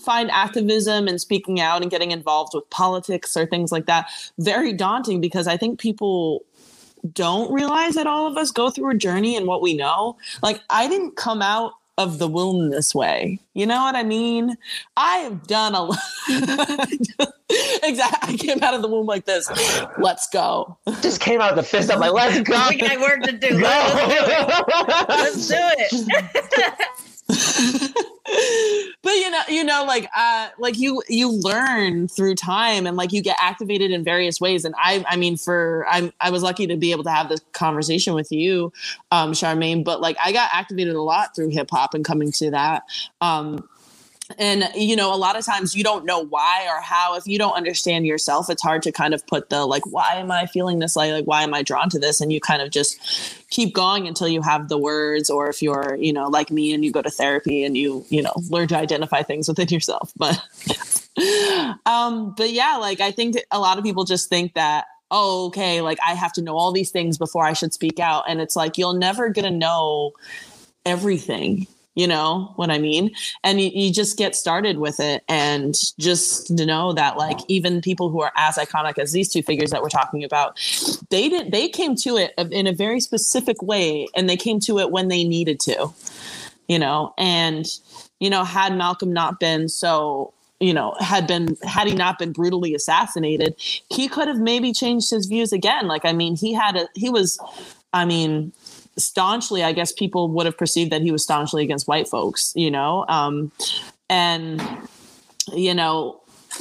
E: find activism and speaking out and getting involved with politics or things like that very daunting because I think people don't realize that all of us go through a journey and what we know. Like I didn't come out of the womb this way. You know what I mean? I have done a lot. exactly. I came out of the womb like this. Let's go.
D: just came out with the fist up like, let's go.
B: We got work to do. Let's do it. Let's do it.
E: but you know you know like uh like you you learn through time and like you get activated in various ways. And i i mean for i'm i was lucky to be able to have this conversation with you um sharmane but like i got activated a lot through hip-hop and coming to that. Um and you know a lot of times you don't know why or how. If you don't understand yourself it's hard to kind of put the like why am i feeling this like, like why am i drawn to this? And you kind of just keep going until you have the words or if you're you know like me and you go to therapy and you you know learn to identify things within yourself. But um but yeah like i think a lot of people just think that oh okay like i have to know all these things before i should speak out. And it's like you'll never gonna know everything you know what i mean? And you, you, just get started with it and just know that like even people who are as iconic as these two figures that we're talking about they didn't—they came to it in a very specific way and they came to it when they needed to you know? And you know had malcolm not been so you know had been had he not been brutally assassinated he could have maybe changed his views again. Like i mean he had a he was i mean staunchly, I guess people would have perceived that he was staunchly against white folks, you know, um, and you know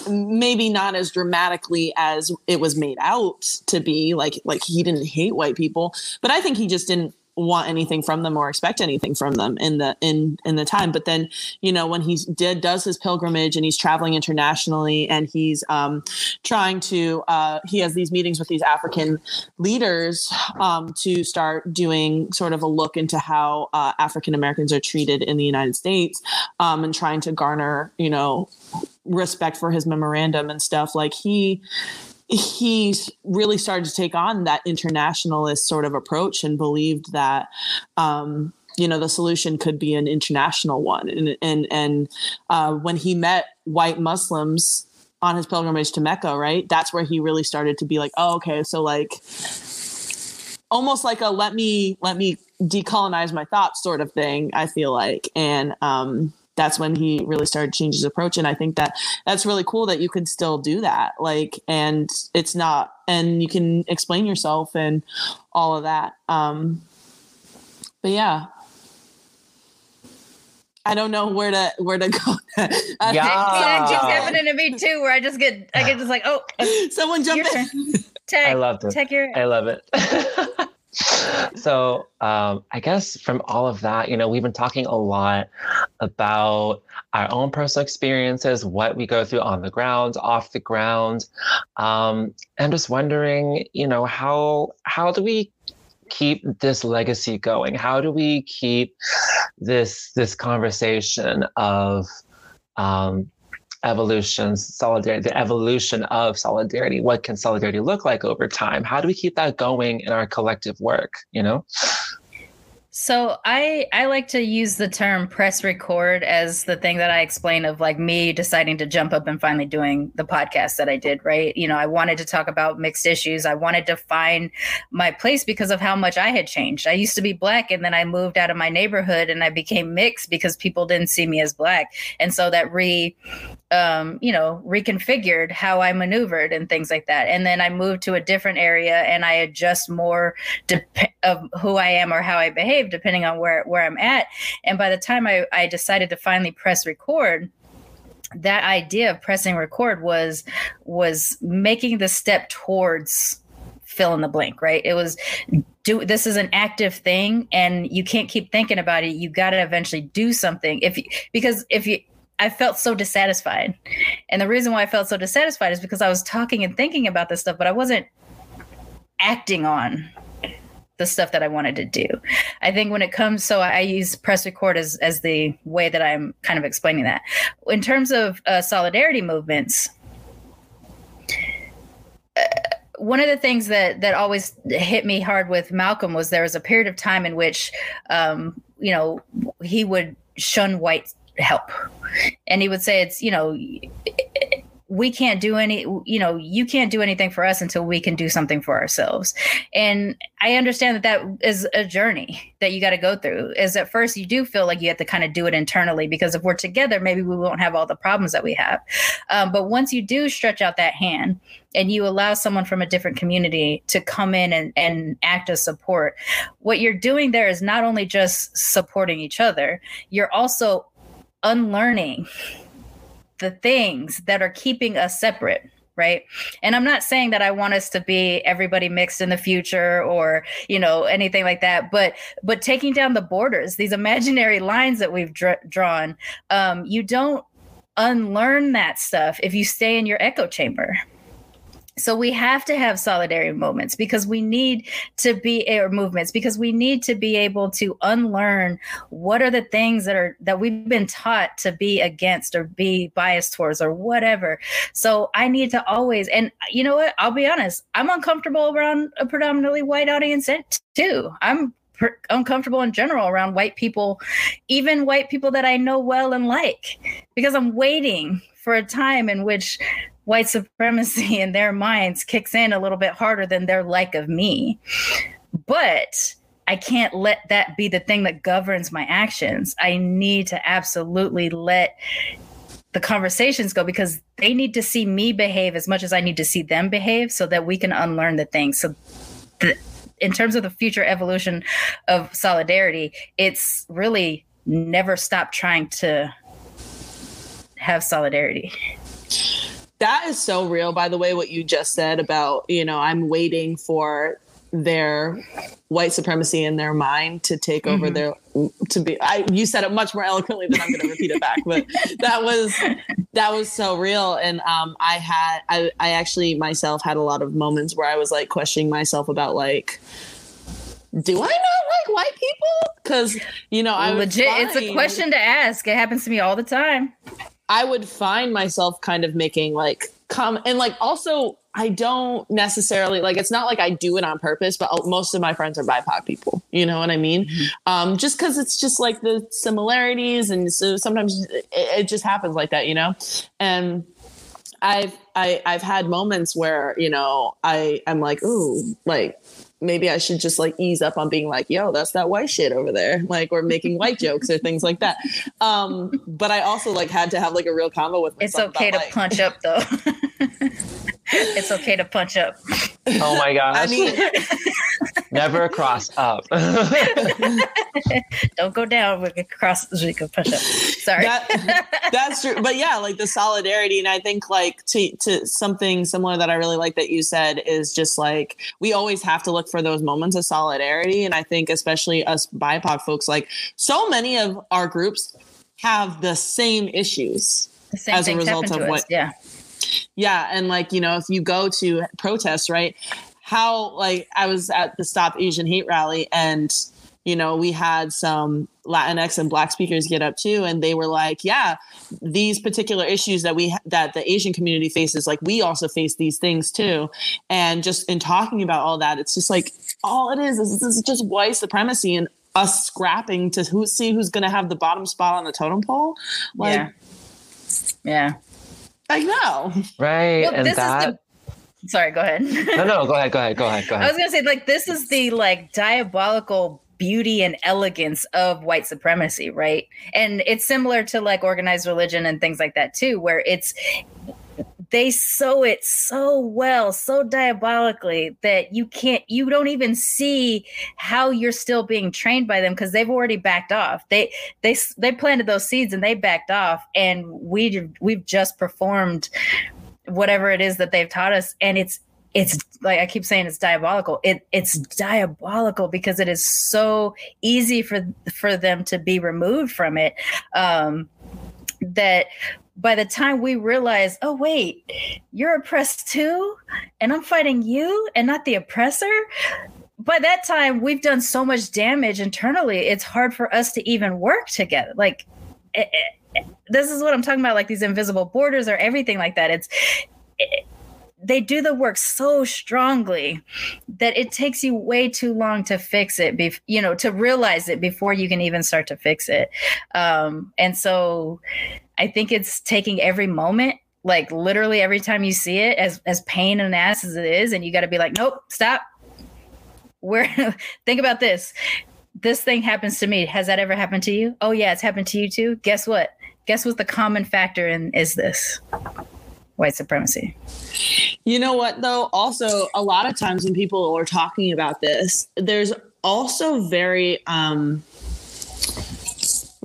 E: maybe not as dramatically as it was made out to be like like he didn't hate white people but i think he just didn't want anything from them or expect anything from them in the in in the time. But then you know when he did does his pilgrimage and he's traveling internationally and he's um trying to uh he has these meetings with these african leaders um to start doing sort of a look into how uh, african americans are treated in the united states um and trying to garner you know respect for his memorandum and stuff. Like he he's really started to take on that internationalist sort of approach and believed that um, you know the solution could be an international one. And and and uh, when he met white muslims on his pilgrimage to mecca right that's where he really started to be like oh okay so like almost like a let me let me decolonize my thoughts sort of thing i feel like. And um that's when he really started change his approach and i think that that's really cool that you can still do that like and it's not and you can explain yourself and all of that um but yeah I don't know where to where to go.
B: yeah, that keeps happening to me too. Where I just get I get just like, oh,
E: someone jump in.
D: Tech, I love it. Tech your- I love it. So um, I guess from all of that, you know, we've been talking a lot about our own personal experiences, what we go through on the ground, off the ground. Um, just wondering, you know, how how do we keep this legacy going? How do we keep this this conversation of um, evolution, solidarity, the evolution of solidarity. What can solidarity look like over time? How do we keep that going in our collective work? You know?
B: So I I like to use the term press record as the thing that I explain of like me deciding to jump up and finally doing the podcast that I did, right? You know, I wanted to talk about mixed issues. I wanted to find my place because of how much I had changed. I used to be black and then I moved out of my neighborhood and I became mixed because people didn't see me as black. And so that re um, you know, reconfigured how I maneuvered and things like that. And then I moved to a different area and I adjust more of who I am or how I behave depending on where where I'm at. And by the time I, I decided to finally press record, that idea of pressing record was was making the step towards fill in the blank right it was do this is an active thing and you can't keep thinking about it you got to eventually do something if because if you I felt so dissatisfied. And the reason why I felt so dissatisfied is because I was talking and thinking about this stuff, but I wasn't acting on the stuff that I wanted to do. I think when it comes, so I use press record as, as the way that I'm kind of explaining that. In terms of uh, solidarity movements, uh, one of the things that that always hit me hard with Malcolm was there was a period of time in which, um, you know, he would shun white help, and he would say it's you know we can't do any you know you can't do anything for us until we can do something for ourselves. And i understand that that is a journey that you got to go through is at first you do feel like you have to kind of do it internally because if we're together maybe we won't have all the problems that we have. Um, but once you do stretch out that hand and you allow someone from a different community to come in and, and act as support what you're doing there is not only just supporting each other you're also unlearning the things that are keeping us separate right? And i'm not saying that i want us to be everybody mixed in the future or you know anything like that but but taking down the borders these imaginary lines that we've dr- drawn um, you don't unlearn that stuff if you stay in your echo chamber so we have to have solidarity moments because we need to be eh, or movements because we need to be able to unlearn what are the things that are that we've been taught to be against or be biased towards or whatever. So I need to always and uh, you know what? I'll be honest. I'm uncomfortable around a predominantly white audience too. I'm uncomfortable in general around white people, even white people that I know well and like, because I'm waiting for a time in which white supremacy in their minds kicks in a little bit harder than their like of me. But I can't let that be the thing that governs my actions. I need to absolutely let the conversations go because they need to see me behave as much as I need to see them behave so that we can unlearn the things. So, in terms of the future evolution of solidarity, it's really never stop trying to have solidarity.
E: That is so real, by the way, what you just said about, you know, I'm waiting for their white supremacy in their mind to take mm-hmm. over their to be I you said it much more eloquently than I'm gonna repeat it back, but that was that was so real. And um I had I I actually myself had a lot of moments where I was like questioning myself about like do I not like white people? Because you know, I
B: legit. Find, it's a question to ask. It happens to me all the time.
E: I would find myself kind of making like come and like also I don't necessarily like it's not like I do it on purpose, but most of my friends are BIPOC people. You know what I mean? Mm-hmm. Um, just because it's just like the similarities, and so sometimes it, it just happens like that, you know. And I've I, I've had moments where you know I I'm like ooh like maybe I should just like ease up on being like, yo, that's that white shit over there. Like, or making white jokes or things like that. Um, but I also like had to have like a real combo with
B: myself. It's okay to like, punch up though. it's okay to punch up.
D: Oh my gosh. I mean, never cross up.
B: Don't go down. We can cross. We can push up. Sorry.
E: That, that's true. But yeah, like the solidarity, and I think like to to something similar that I really like that you said is just like we always have to look for those moments of solidarity, and I think especially us BIPOC folks, like so many of our groups have the same issues the same as a result of what.
B: Us. Yeah
E: yeah. And like, you know, if you go to protests, right? How, like, I was at the Stop Asian Hate rally and, you know, we had some Latinx and Black speakers get up too, and they were like, "Yeah, these particular issues that we that the Asian community faces, like we also face these things too." And just in talking about all that, it's just like all it is is is just white supremacy and us scrapping to who see who's going to have the bottom spot on the totem pole.
B: Like, yeah. Yeah.
E: I know.
D: Right. Well, and that.
B: The, sorry, go ahead.
D: no, no, go ahead, go ahead, go ahead, go ahead.
B: I was gonna say, like, this is the like diabolical beauty and elegance of white supremacy, right? And it's similar to like organized religion and things like that too, where it's they sew it so well, so diabolically that you can't, you don't even see how you're still being trained by them because they've already backed off. They they they planted those seeds and they backed off, and we we've just performed whatever it is that they've taught us, and it's it's like I keep saying it's diabolical. It it's diabolical because it is so easy for for them to be removed from it. Um, that by the time we realize, oh, wait, you're oppressed too, and I'm fighting you and not the oppressor, by that time, we've done so much damage internally, it's hard for us to even work together. Like, it, it, this is what I'm talking about, like these invisible borders or everything like that. It's, it, they do the work so strongly that it takes you way too long to fix it be, you know to realize it before you can even start to fix it um, and so I think it's taking every moment like literally every time you see it as as pain and ass as it is and you got to be like nope stop. Where think about this. This thing happens to me. Has that ever happened to you? Oh yeah it's happened to you too. Guess what? Guess what the common factor in is this? White supremacy.
E: You know what though? Also a lot of times when people are talking about this there's also very um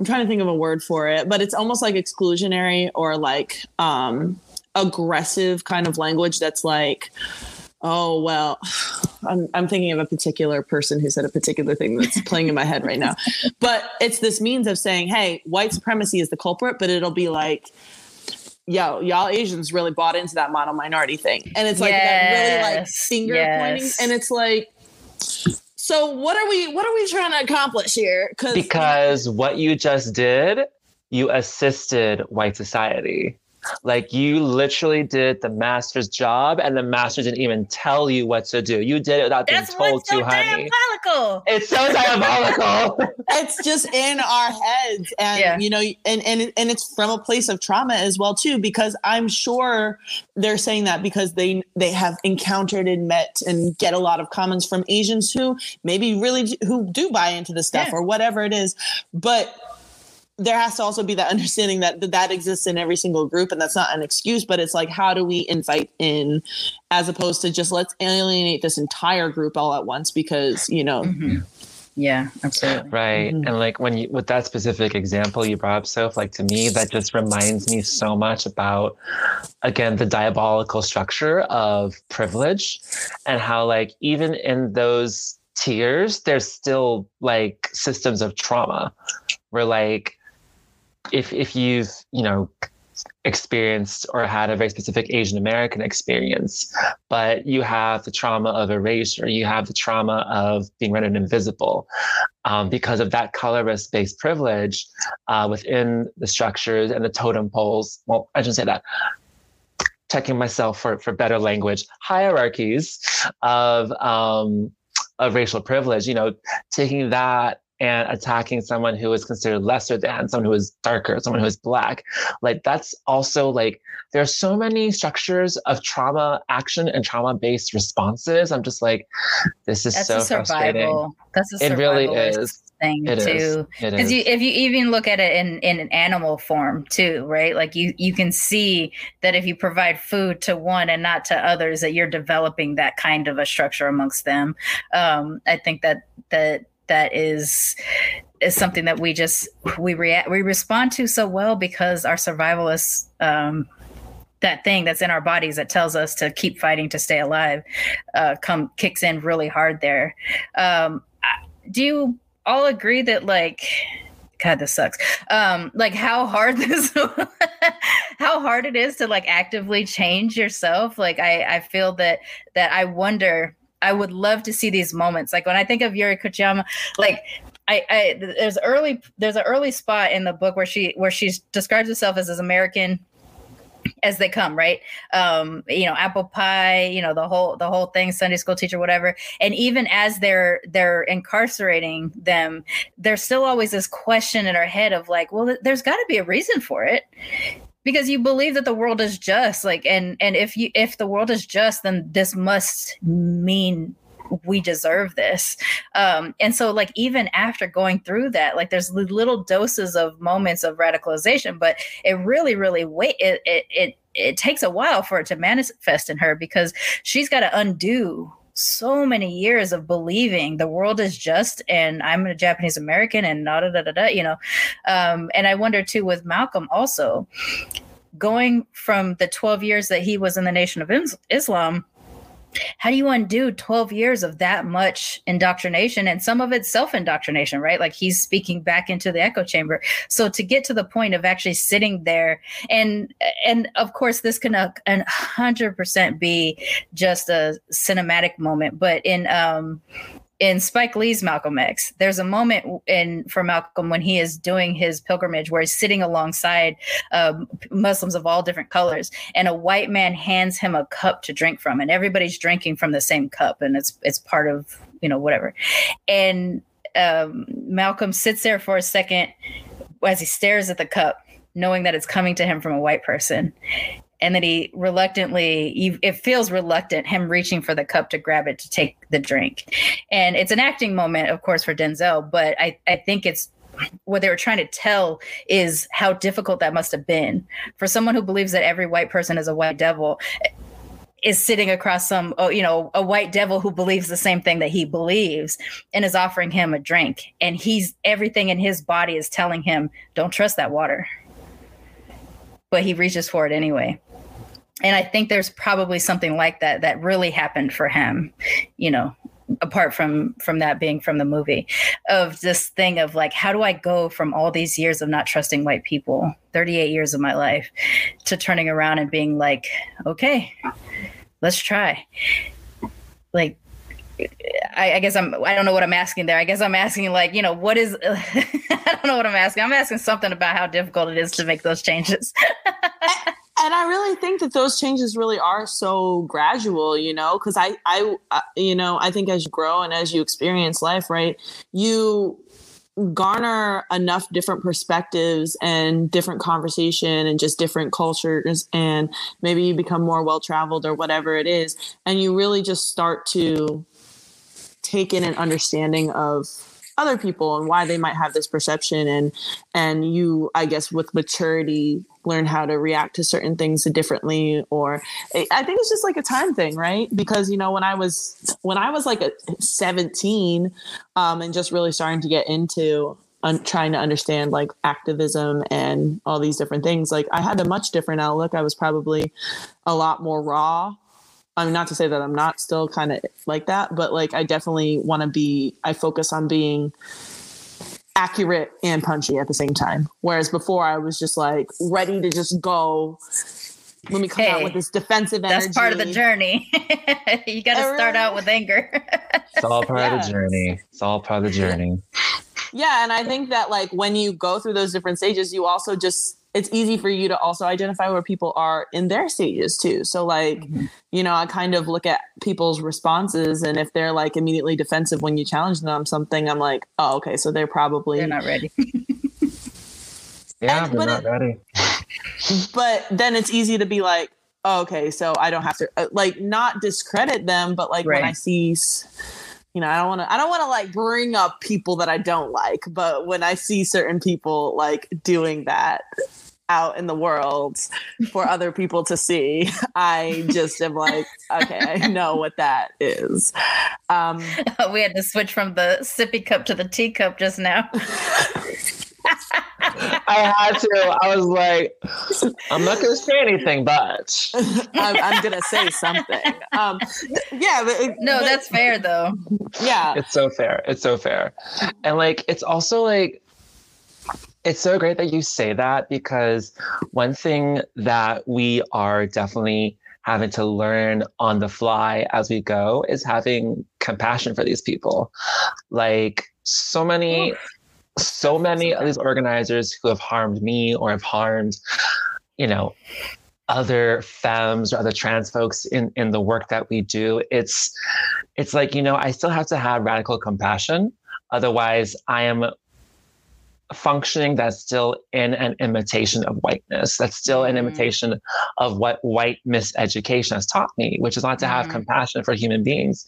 E: I'm trying to think of a word for it, but it's almost like exclusionary or like um aggressive kind of language that's like oh well I'm, I'm thinking of a particular person who said a particular thing that's playing in my head right now but it's this means of saying hey white supremacy is the culprit but it'll be like yo y'all asians really bought into that model minority thing and it's like yes. that really like finger yes. pointing and it's like so what are we what are we trying to accomplish here?
D: Because what you just did, you assisted white society. Like you literally did the master's job, and the master didn't even tell you what to do. You did it without That's being told so to, honey.
B: Diabolical.
D: It's so diabolical.
E: it's just in our heads, and yeah. you know, and and and it's from a place of trauma as well too. Because I'm sure they're saying that because they they have encountered and met and get a lot of comments from Asians who maybe really who do buy into the stuff yeah. or whatever it is, but there has to also be that understanding that, that that exists in every single group and that's not an excuse but it's like how do we invite in as opposed to just let's alienate this entire group all at once because you know
B: mm-hmm. yeah absolutely
D: right mm-hmm. and like when you with that specific example you brought up Soph like to me that just reminds me so much about again the diabolical structure of privilege and how like even in those tiers there's still like systems of trauma where like if if you've you know experienced or had a very specific Asian American experience, but you have the trauma of erasure, you have the trauma of being rendered invisible. Um, because of that colorist based privilege uh, within the structures and the totem poles. Well, I shouldn't say that. Checking myself for, for better language, hierarchies of um, of racial privilege, you know, taking that and attacking someone who is considered lesser than someone who is darker someone who is black. Like that's also like there are so many structures of trauma action and trauma based responses. I'm just like this is
B: that's
D: so frustrating.
B: that's a it really is. thing it too. Because you if you even look at it in in an animal form too right? Like you you can see that if you provide food to one and not to others that you're developing that kind of a structure amongst them. Um i think that that that is is something that we just we react we respond to so well because our survivalists um that thing that's in our bodies that tells us to keep fighting to stay alive uh come kicks in really hard there. Um do you all agree that like god this sucks. Um like how hard this how hard it is to like actively change yourself? Like i i feel that that i wonder I would love to see these moments. Like when I think of Yuri Kochiyama, like I, I there's early there's an early spot in the book where she where she describes herself as as American as they come right? Um you know apple pie you know the whole the whole thing sunday school teacher whatever. And even as they're they're incarcerating them there's still always this question in her head of like well there's got to be a reason for it because you believe that the world is just like and and if you if the world is just then this must mean we deserve this. Um and so like even after going through that like there's little doses of moments of radicalization but it really really wait it it it, it takes a while for it to manifest in her because she's got to undo so many years of believing the world is just and I'm a Japanese American and da da da da, you know. Um, and I wonder too with Malcolm also going from the 12 years that he was in the Nation of Islam how do you undo 12 years of that much indoctrination? And some of it's self-indoctrination right? Like he's speaking back into the echo chamber. So to get to the point of actually sitting there and and of course this can a 100% be just a cinematic moment but in um in Spike Lee's Malcolm X, there's a moment in for Malcolm when he is doing his pilgrimage where he's sitting alongside um, Muslims of all different colors, and a white man hands him a cup to drink from, and everybody's drinking from the same cup, and it's it's part of you know whatever, and um, Malcolm sits there for a second as he stares at the cup, knowing that it's coming to him from a white person, and then he reluctantly it feels reluctant him reaching for the cup to grab it to take the drink. And it's an acting moment of course for denzel but i i think it's what they were trying to tell is how difficult that must have been. For someone who believes that every white person is a white devil is sitting across some oh, you know a white devil who believes the same thing that he believes and is offering him a drink. And he's everything in his body is telling him don't trust that water. But he reaches for it anyway and i think there's probably something like that that really happened for him you know apart from from that being from the movie of this thing of like how do i go from all these years of not trusting white people 38 years of my life to turning around and being like okay let's try like I, I, guess I'm. I don't know what I'm asking there. I guess I'm asking like, you know, what is? I don't know what I'm asking. I'm asking something about how difficult it is to make those changes.
E: and I really think that those changes really are so gradual, you know, because I, I, you know, I think as you grow and as you experience life, right, you garner enough different perspectives and different conversation and just different cultures and maybe you become more well traveled or whatever it is and you really just start to take in an understanding of other people and why they might have this perception. And and you i guess with maturity learn how to react to certain things differently or i think it's just like a time thing right? Because you know when i was when i was like a 17 um, and just really starting to get into un- trying to understand like activism and all these different things like i had a much different outlook. I was probably a lot more raw I mean, not to say that I'm not still kind of like that, but like I definitely want to be. I focus on being accurate and punchy at the same time. Whereas before, I was just like ready to just go. Let me come hey, out with this defensive energy.
B: That's part of the journey. you got to start out with anger.
D: it's all part yeah. of the journey. It's all part of the journey.
E: Yeah, and I think that like when you go through those different stages, you also just it's easy for you to also identify where people are in their stages too. So like, mm-hmm. you know, I kind of look at people's responses and if they're like immediately defensive when you challenge them on something, I'm like, oh, okay, so they're probably
B: they're not ready.
D: yeah, and, they're not it, ready.
E: But then it's easy to be like, oh, okay, so I don't have to uh, like not discredit them, but like right. when I see you know, I don't want to I don't want to like bring up people that I don't like, but when I see certain people like doing that, out in the world for other people to see. I just am like, okay, I know what that is. Um,
B: we had to switch from the sippy cup to the teacup just now.
D: I had to. I was like, I'm not going to say anything, but
E: I'm, I'm going to say something. Um, yeah. But,
B: no, but, that's fair though.
E: Yeah.
D: It's so fair. It's so fair. And like, it's also like, it's so great that you say that because one thing that we are definitely having to learn on the fly as we go is having compassion for these people. Like so many, so many of these organizers who have harmed me or have harmed, you know, other femmes or other trans folks in, in the work that we do. It's it's like, you know, I still have to have radical compassion. Otherwise, I am functioning that's still in an imitation of whiteness. That's still an mm. imitation of what white miseducation has taught me, which is not to have mm. compassion for human beings,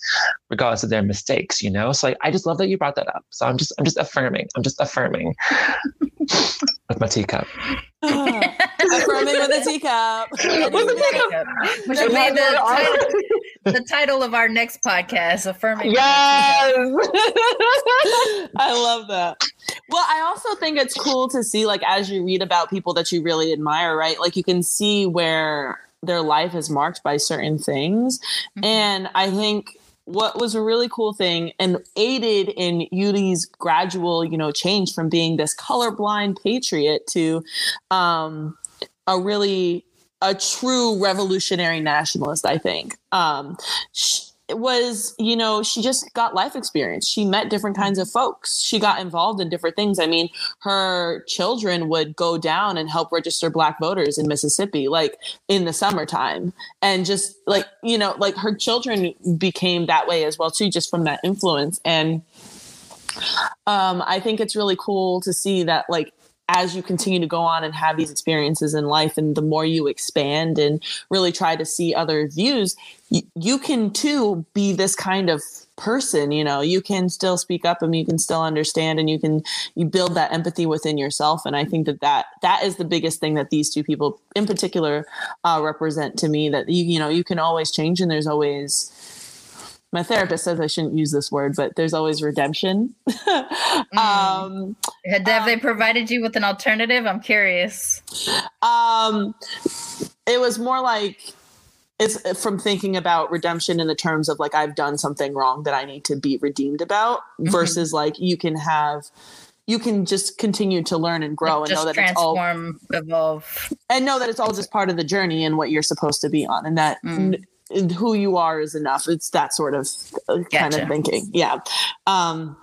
D: regardless of their mistakes, you know? So like I just love that you brought that up. So I'm just I'm just affirming. I'm just affirming with my teacup.
E: affirming with a teacup. with a teacup.
B: Which will be the title, the title of our next podcast, affirming.
D: Yes.
E: I love that. Well, I also think it's cool to see, like, as you read about people that you really admire, right? Like, you can see where their life is marked by certain things. Mm-hmm. And I think what was a really cool thing and aided in Yuri's gradual, you know, change from being this colorblind patriot to um, a really a true revolutionary nationalist. I think. Um, she, was, you know, she just got life experience. She met different kinds of folks. She got involved in different things. I mean, her children would go down and help register black voters in Mississippi, like in the summertime. And just like, you know, like her children became that way as well, too, just from that influence. And um, I think it's really cool to see that, like, as you continue to go on and have these experiences in life and the more you expand and really try to see other views you, you can too be this kind of person you know you can still speak up and you can still understand and you can you build that empathy within yourself and i think that that that is the biggest thing that these two people in particular uh, represent to me that you you know you can always change and there's always my therapist says I shouldn't use this word, but there's always redemption.
B: mm. um, have um, they provided you with an alternative? I'm curious.
E: Um, it was more like it's uh, from thinking about redemption in the terms of like I've done something wrong that I need to be redeemed about mm-hmm. versus like you can have you can just continue to learn and grow like and know that it's all
B: evolve
E: and know that it's all just part of the journey and what you're supposed to be on and that mm. n- who you are is enough it's that sort of uh, gotcha. kind of thinking yeah um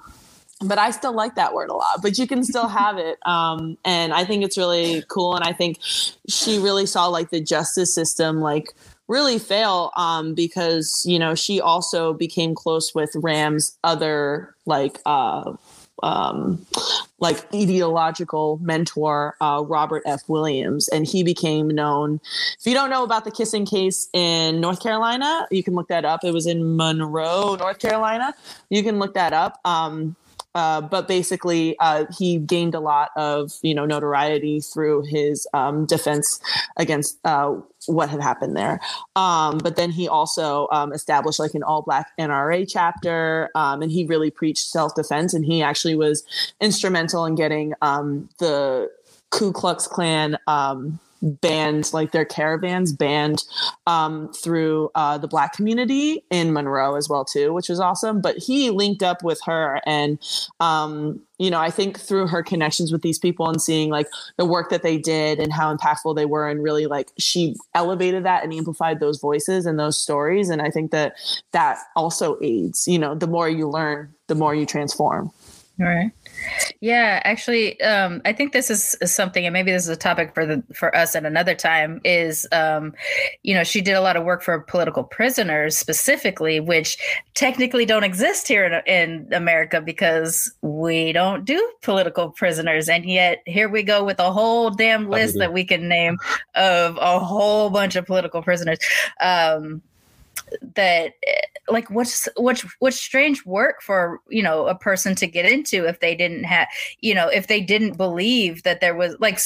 E: but I still like that word a lot, but you can still have it. Um, and I think it's really cool. And I think she really saw like the justice system, like really fail um, because you know she also became close with Ram's other like uh, um, like ideological mentor uh, Robert F. Williams, and he became known. If you don't know about the kissing case in North Carolina, you can look that up. It was in Monroe, North Carolina. You can look that up. Um, uh, but basically, uh, he gained a lot of you know notoriety through his um, defense against uh, what had happened there. Um, but then he also um, established like an all black NRA chapter, um, and he really preached self defense. And he actually was instrumental in getting um, the Ku Klux Klan um, banned like their caravans banned um, through uh, the black community in monroe as well too which was awesome but he linked up with her and um, you know i think through her connections with these people and seeing like the work that they did and how impactful they were and really like she elevated that and amplified those voices and those stories and i think that that also aids you know the more you learn the more you transform.
B: All right yeah, actually, um, I think this is, something, and maybe this is a topic for the for us at another time. Is um, you know, she did a lot of work for political prisoners specifically, which technically don't exist here in, in America because we don't do political prisoners, and yet here we go with a whole damn list that we can name of a whole bunch of political prisoners. Um, that like what's what's what's strange work for you know a person to get into if they didn't have you know if they didn't believe that there was like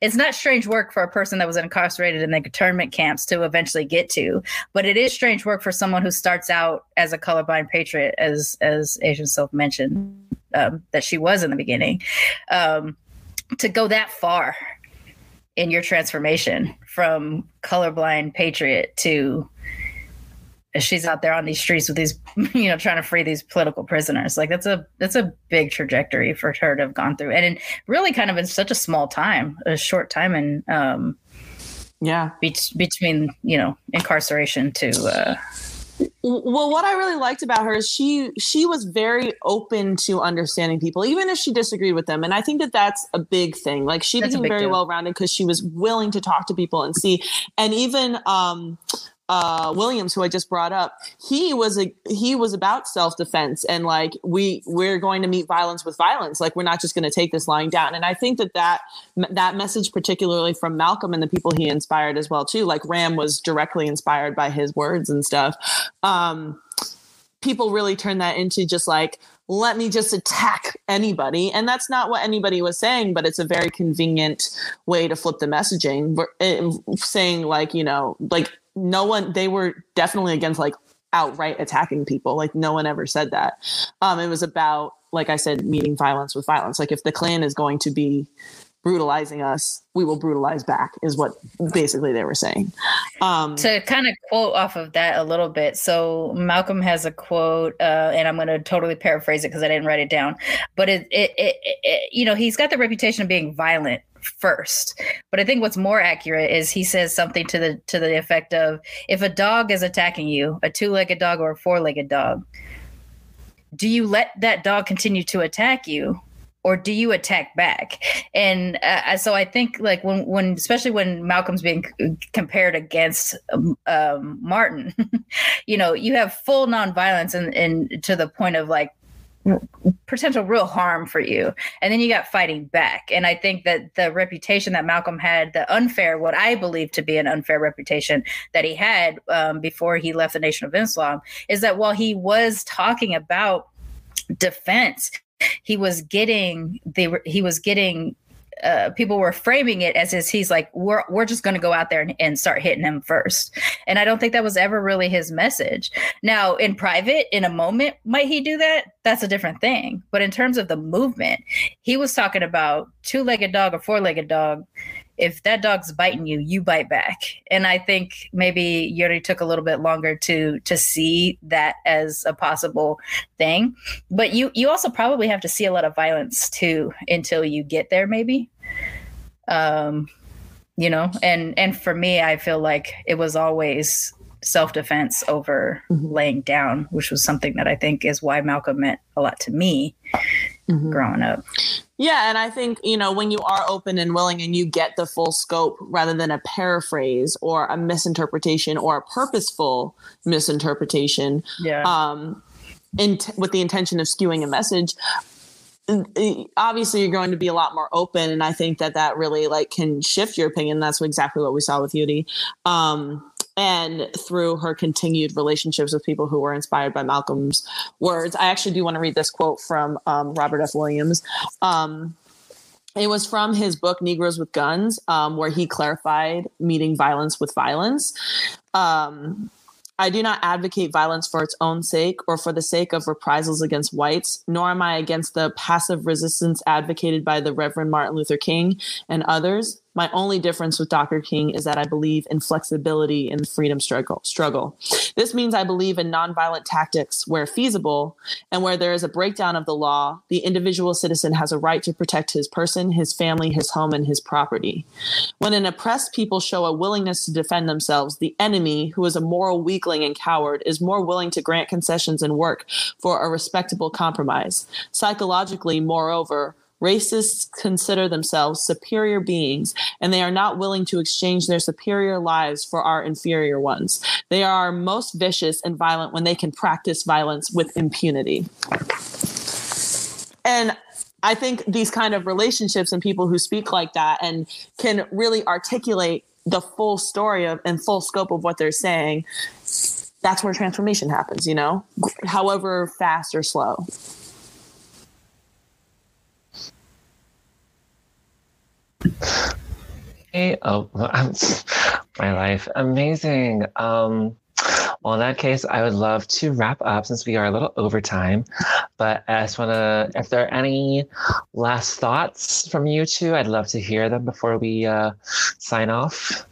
B: it's not strange work for a person that was incarcerated in the internment camps to eventually get to but it is strange work for someone who starts out as a colorblind patriot as as asian soph mentioned um, that she was in the beginning um, to go that far in your transformation from colorblind patriot to she's out there on these streets with these you know trying to free these political prisoners. Like that's a that's a big trajectory for her to have gone through. And in really kind of in such a small time a short time and um
E: yeah.
B: be- between you know incarceration to uh
E: well what i really liked about her is she she was very open to understanding people even if she disagreed with them. And i think that that's a big thing. Like she that's became very well rounded because she was willing to talk to people and see. And even um uh, Williams, who I just brought up, he was a he was about self defense and like we we're going to meet violence with violence. Like we're not just going to take this lying down. And I think that that that message, particularly from Malcolm and the people he inspired as well too, like Ram was directly inspired by his words and stuff. Um, people really turn that into just like let me just attack anybody and that's not what anybody was saying but it's a very convenient way to flip the messaging eh, saying like you know like no one they were definitely against like outright attacking people. Like no one ever said that. Um it was about like i said meeting violence with violence. Like if the klan is going to be brutalizing us we will brutalize back is what basically they were saying.
B: Um to kind of quote off of that a little bit so malcolm has a quote uh and i'm going to totally paraphrase it because i didn't write it down. But it, it, it, it you know he's got the reputation of being violent first. But I think what's more accurate is he says something to the to the effect of if a dog is attacking you, a two-legged dog or a four-legged dog, do you let that dog continue to attack you or do you attack back? And uh, so I think like when when especially when Malcolm's being compared against um, um, Martin, you know, you have full nonviolence and and to the point of like potential real harm for you. And then you got fighting back. And i think that the reputation that malcolm had the unfair what i believe to be an unfair reputation that he had um, before he left the nation of islam is that while he was talking about defense he was getting the he was getting uh, people were framing it as is he's like we're we're just going to go out there and, and, start hitting him first. And i don't think that was ever really his message. Now in private in a moment might he do that? That's a different thing. But in terms of the movement he was talking about two-legged dog or four-legged dog if that dog's biting you, you bite back. And I think maybe Yuri took a little bit longer to to see that as a possible thing. But you you also probably have to see a lot of violence too until you get there, maybe. Um, you know, and and for me, I feel like it was always self-defense over mm-hmm. laying down, which was something that I think is why Malcolm meant a lot to me mm-hmm. growing up.
E: Yeah, and I think, you know, when you are open and willing and you get the full scope rather than a paraphrase or a misinterpretation or a purposeful misinterpretation,
B: yeah.
E: um, in t- with the intention of skewing a message, obviously you're going to be a lot more open and i think that that really like can shift your opinion that's exactly what we saw with Yuri. Um, and through her continued relationships with people who were inspired by Malcolm's words. I actually do want to read this quote from um, Robert F. Williams. Um, it was from his book Negroes with Guns, um, where he clarified meeting violence with violence. Um, I do not advocate violence for its own sake or for the sake of reprisals against whites, nor am I against the passive resistance advocated by the Reverend Martin Luther King and others. My only difference with Dr. King is that I believe in flexibility in the freedom struggle. Struggle. This means I believe in nonviolent tactics where feasible and where there is a breakdown of the law. The individual citizen has a right to protect his person, his family, his home, and his property. When an oppressed people show a willingness to defend themselves, the enemy, who is a moral weakling and coward, is more willing to grant concessions and work for a respectable compromise. Psychologically, moreover, Racists consider themselves superior beings, and they are not willing to exchange their superior lives for our inferior ones. They are most vicious and violent when they can practice violence with impunity. And I think these kind of relationships and people who speak like that and can really articulate the full story of and full scope of what they're saying, that's where transformation happens, you know, however fast or slow.
D: Hey, oh, my life, amazing. Um, well, in that case, I would love to wrap up since we are a little over time. But I just want to, if there are any last thoughts from you two, I'd love to hear them before we uh, sign off.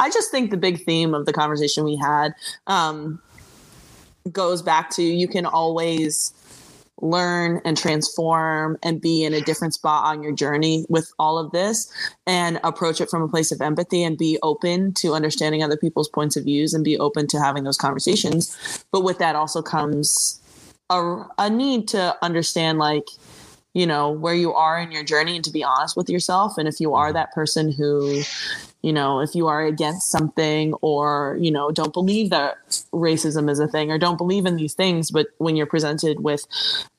E: I just think the big theme of the conversation we had um, goes back to you can always learn and transform and be in a different spot on your journey with all of this and approach it from a place of empathy and be open to understanding other people's points of views and be open to having those conversations. But with that also comes a, a need to understand like you know where you are in your journey and to be honest with yourself. And if you are mm-hmm. that person who you know if you are against something or you know don't believe that racism is a thing or don't believe in these things but when you're presented with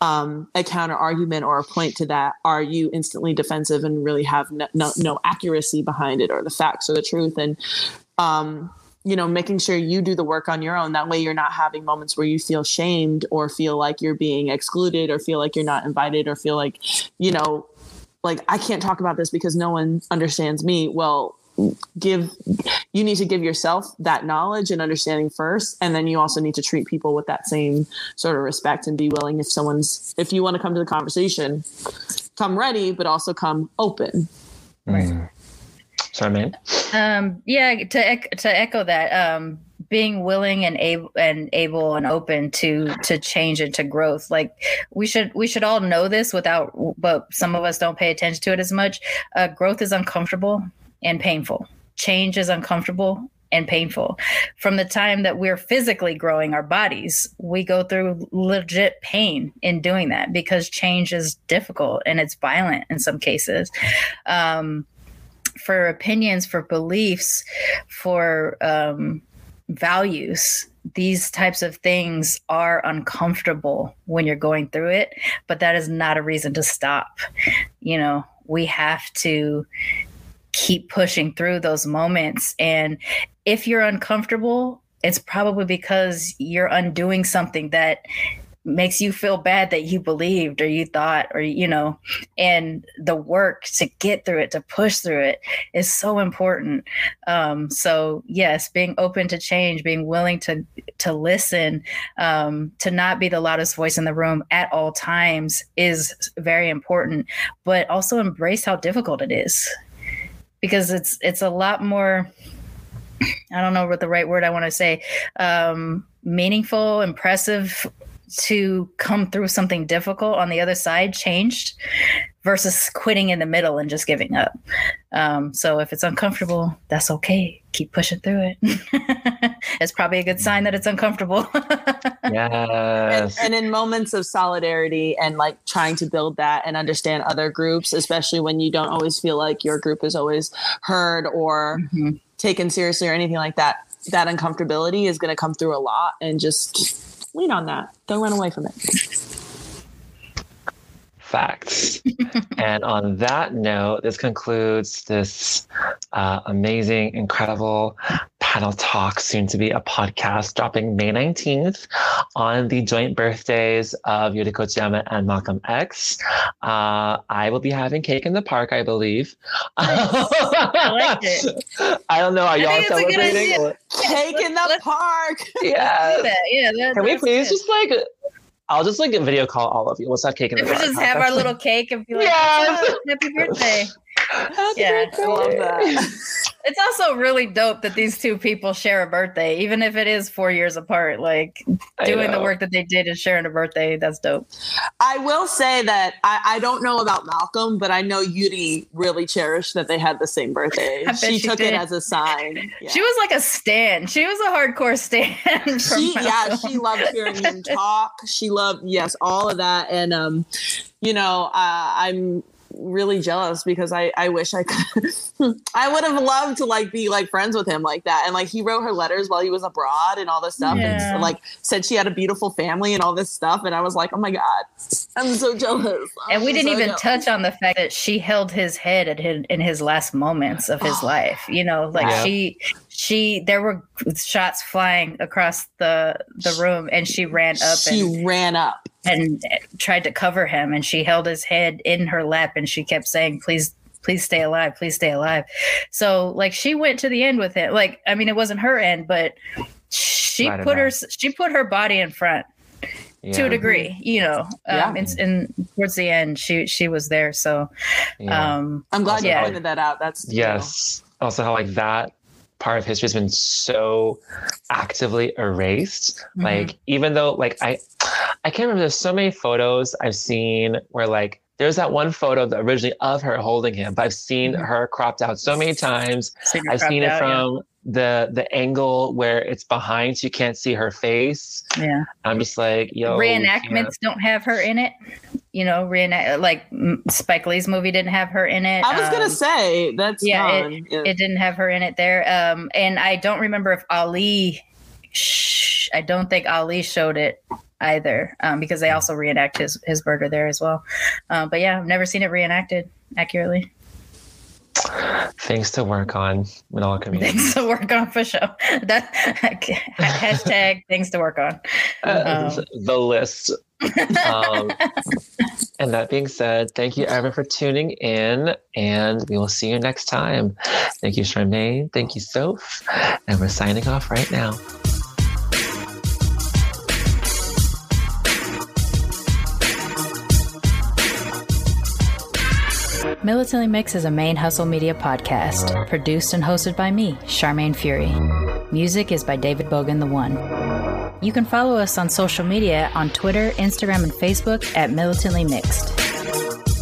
E: um, a counter argument or a point to that are you instantly defensive and really have no, no, no accuracy behind it or the facts or the truth and um, you know, making sure you do the work on your own. That way you're not having moments where you feel shamed or feel like you're being excluded or feel like you're not invited or feel like, you know, like I can't talk about this because no one understands me. Well, give you need to give yourself that knowledge and understanding first and then you also need to treat people with that same sort of respect and be willing if someone's if you want to come to the conversation come ready but also come open
D: mm. Sorry, man.
B: Um, yeah, to to echo that, um, being willing and able and able and open to to change and to growth. Like we should we should all know this without, but some of us don't pay attention to it as much. Uh, growth is uncomfortable and painful. Change is uncomfortable and painful. From the time that we're physically growing our bodies, we go through legit pain in doing that because change is difficult and it's violent in some cases. Um, for opinions, for beliefs, for um, values these types of things are uncomfortable when you're going through it, but that is not a reason to stop. You know, we have to keep pushing through those moments. And if you're uncomfortable, it's probably because you're undoing something that makes you feel bad that you believed or you thought or you know and the work to get through it to push through it is so important um, so yes being open to change being willing to to listen um, to not be the loudest voice in the room at all times is very important but also embrace how difficult it is because it's it's a lot more i don't know what the right word i want to say um, meaningful impressive to come through something difficult on the other side changed versus quitting in the middle and just giving up. Um, so if it's uncomfortable, that's okay. Keep pushing through it. it's probably a good sign that it's uncomfortable.
D: yes.
E: And, and, in moments of solidarity and like trying to build that and understand other groups, especially when you don't always feel like your group is always heard or mm-hmm. taken seriously or anything like that, that uncomfortability is going to come through a lot and just lean on that. Don't run away from it.
D: Facts. and on that note, this concludes this uh, amazing, incredible panel talk, soon to be a podcast, dropping May 19th on the joint birthdays of Yuri Kochiyama and Malcolm X. Uh, I will be having cake in the park, I believe. I like it. I don't know. Are y'all celebrating?
E: Cake in the park.
D: Yeah. Yeah. That, Can we please good. just like I'll just like a video call all of you. Let's have cake in the
B: We just have our little cake and be like, yes! oh, "Happy birthday!" Yeah. I love that. it's also really dope that these two people share a birthday, even if it is four years apart. Like doing the work that they did and sharing a birthday, that's dope.
E: I will say that I, I don't know about Malcolm, but I know Yuri really cherished that they had the same birthday. She, she, took did. it as a sign.
B: Yeah. She was like a stan. She was a hardcore stan.
E: She, yeah, she loved hearing him talk. She loved yes, all of that, and um, you know, uh, I'm really jealous because I, I wish I could I would have loved to like be like friends with him like that. And like he wrote her letters while he was abroad and all this stuff yeah. and like said she had a beautiful family and all this stuff. And I was like, oh my God, I'm so jealous.
B: I'm and we didn't so even jealous. touch on the fact that she held his head at his, in his last moments of his life. You know, like yeah. she she there were shots flying across the the room and she ran up and
E: she
B: and,
E: ran up
B: and tried to cover him and she held his head in her lap and she kept saying please please stay alive please stay alive so like she went to the end with it like i mean it wasn't her end but she put her she put her body in front yeah. to a degree you know um, yeah. and, and, towards the end she she was there so yeah. um
E: i'm glad you pointed that out that's
D: yes you know. also how like that part of history has been so actively erased. Mm-hmm. Like even though like I I can't remember there's so many photos I've seen where like there's that one photo that originally of her holding him, but I've seen mm-hmm. her cropped out so many times. I've seen it out, from yeah. the the angle where it's behind so you can't see her face.
B: Yeah.
D: I'm just like, yo.
B: Reenactments don't have her in it you know, reenact like Spike Lee's movie didn't have her in it.
E: I was um, gonna say that's
B: yeah it, yeah it, didn't have her in it there. Um, and I don't remember if Ali. Sh- I don't think Ali showed it either, um, because they also reenact his his murder there as well. Um, but yeah, I've never seen it reenacted accurately.
D: Things to work on in all communities.
B: Things to work on for sure. That hashtag things to work on.
D: Uh, um, the list um, and that being said, thank you, Evan, for tuning in, and we will see you next time. Thank you, Sharmane. Thank you, Soph. And we're signing off right now.
F: Militantly Mix is a main hustle media podcast, produced and hosted by me, Sharmane Fury. Music is by David Bogan the One. You can follow us on social media on Twitter, Instagram, and Facebook at Militantly Mixed.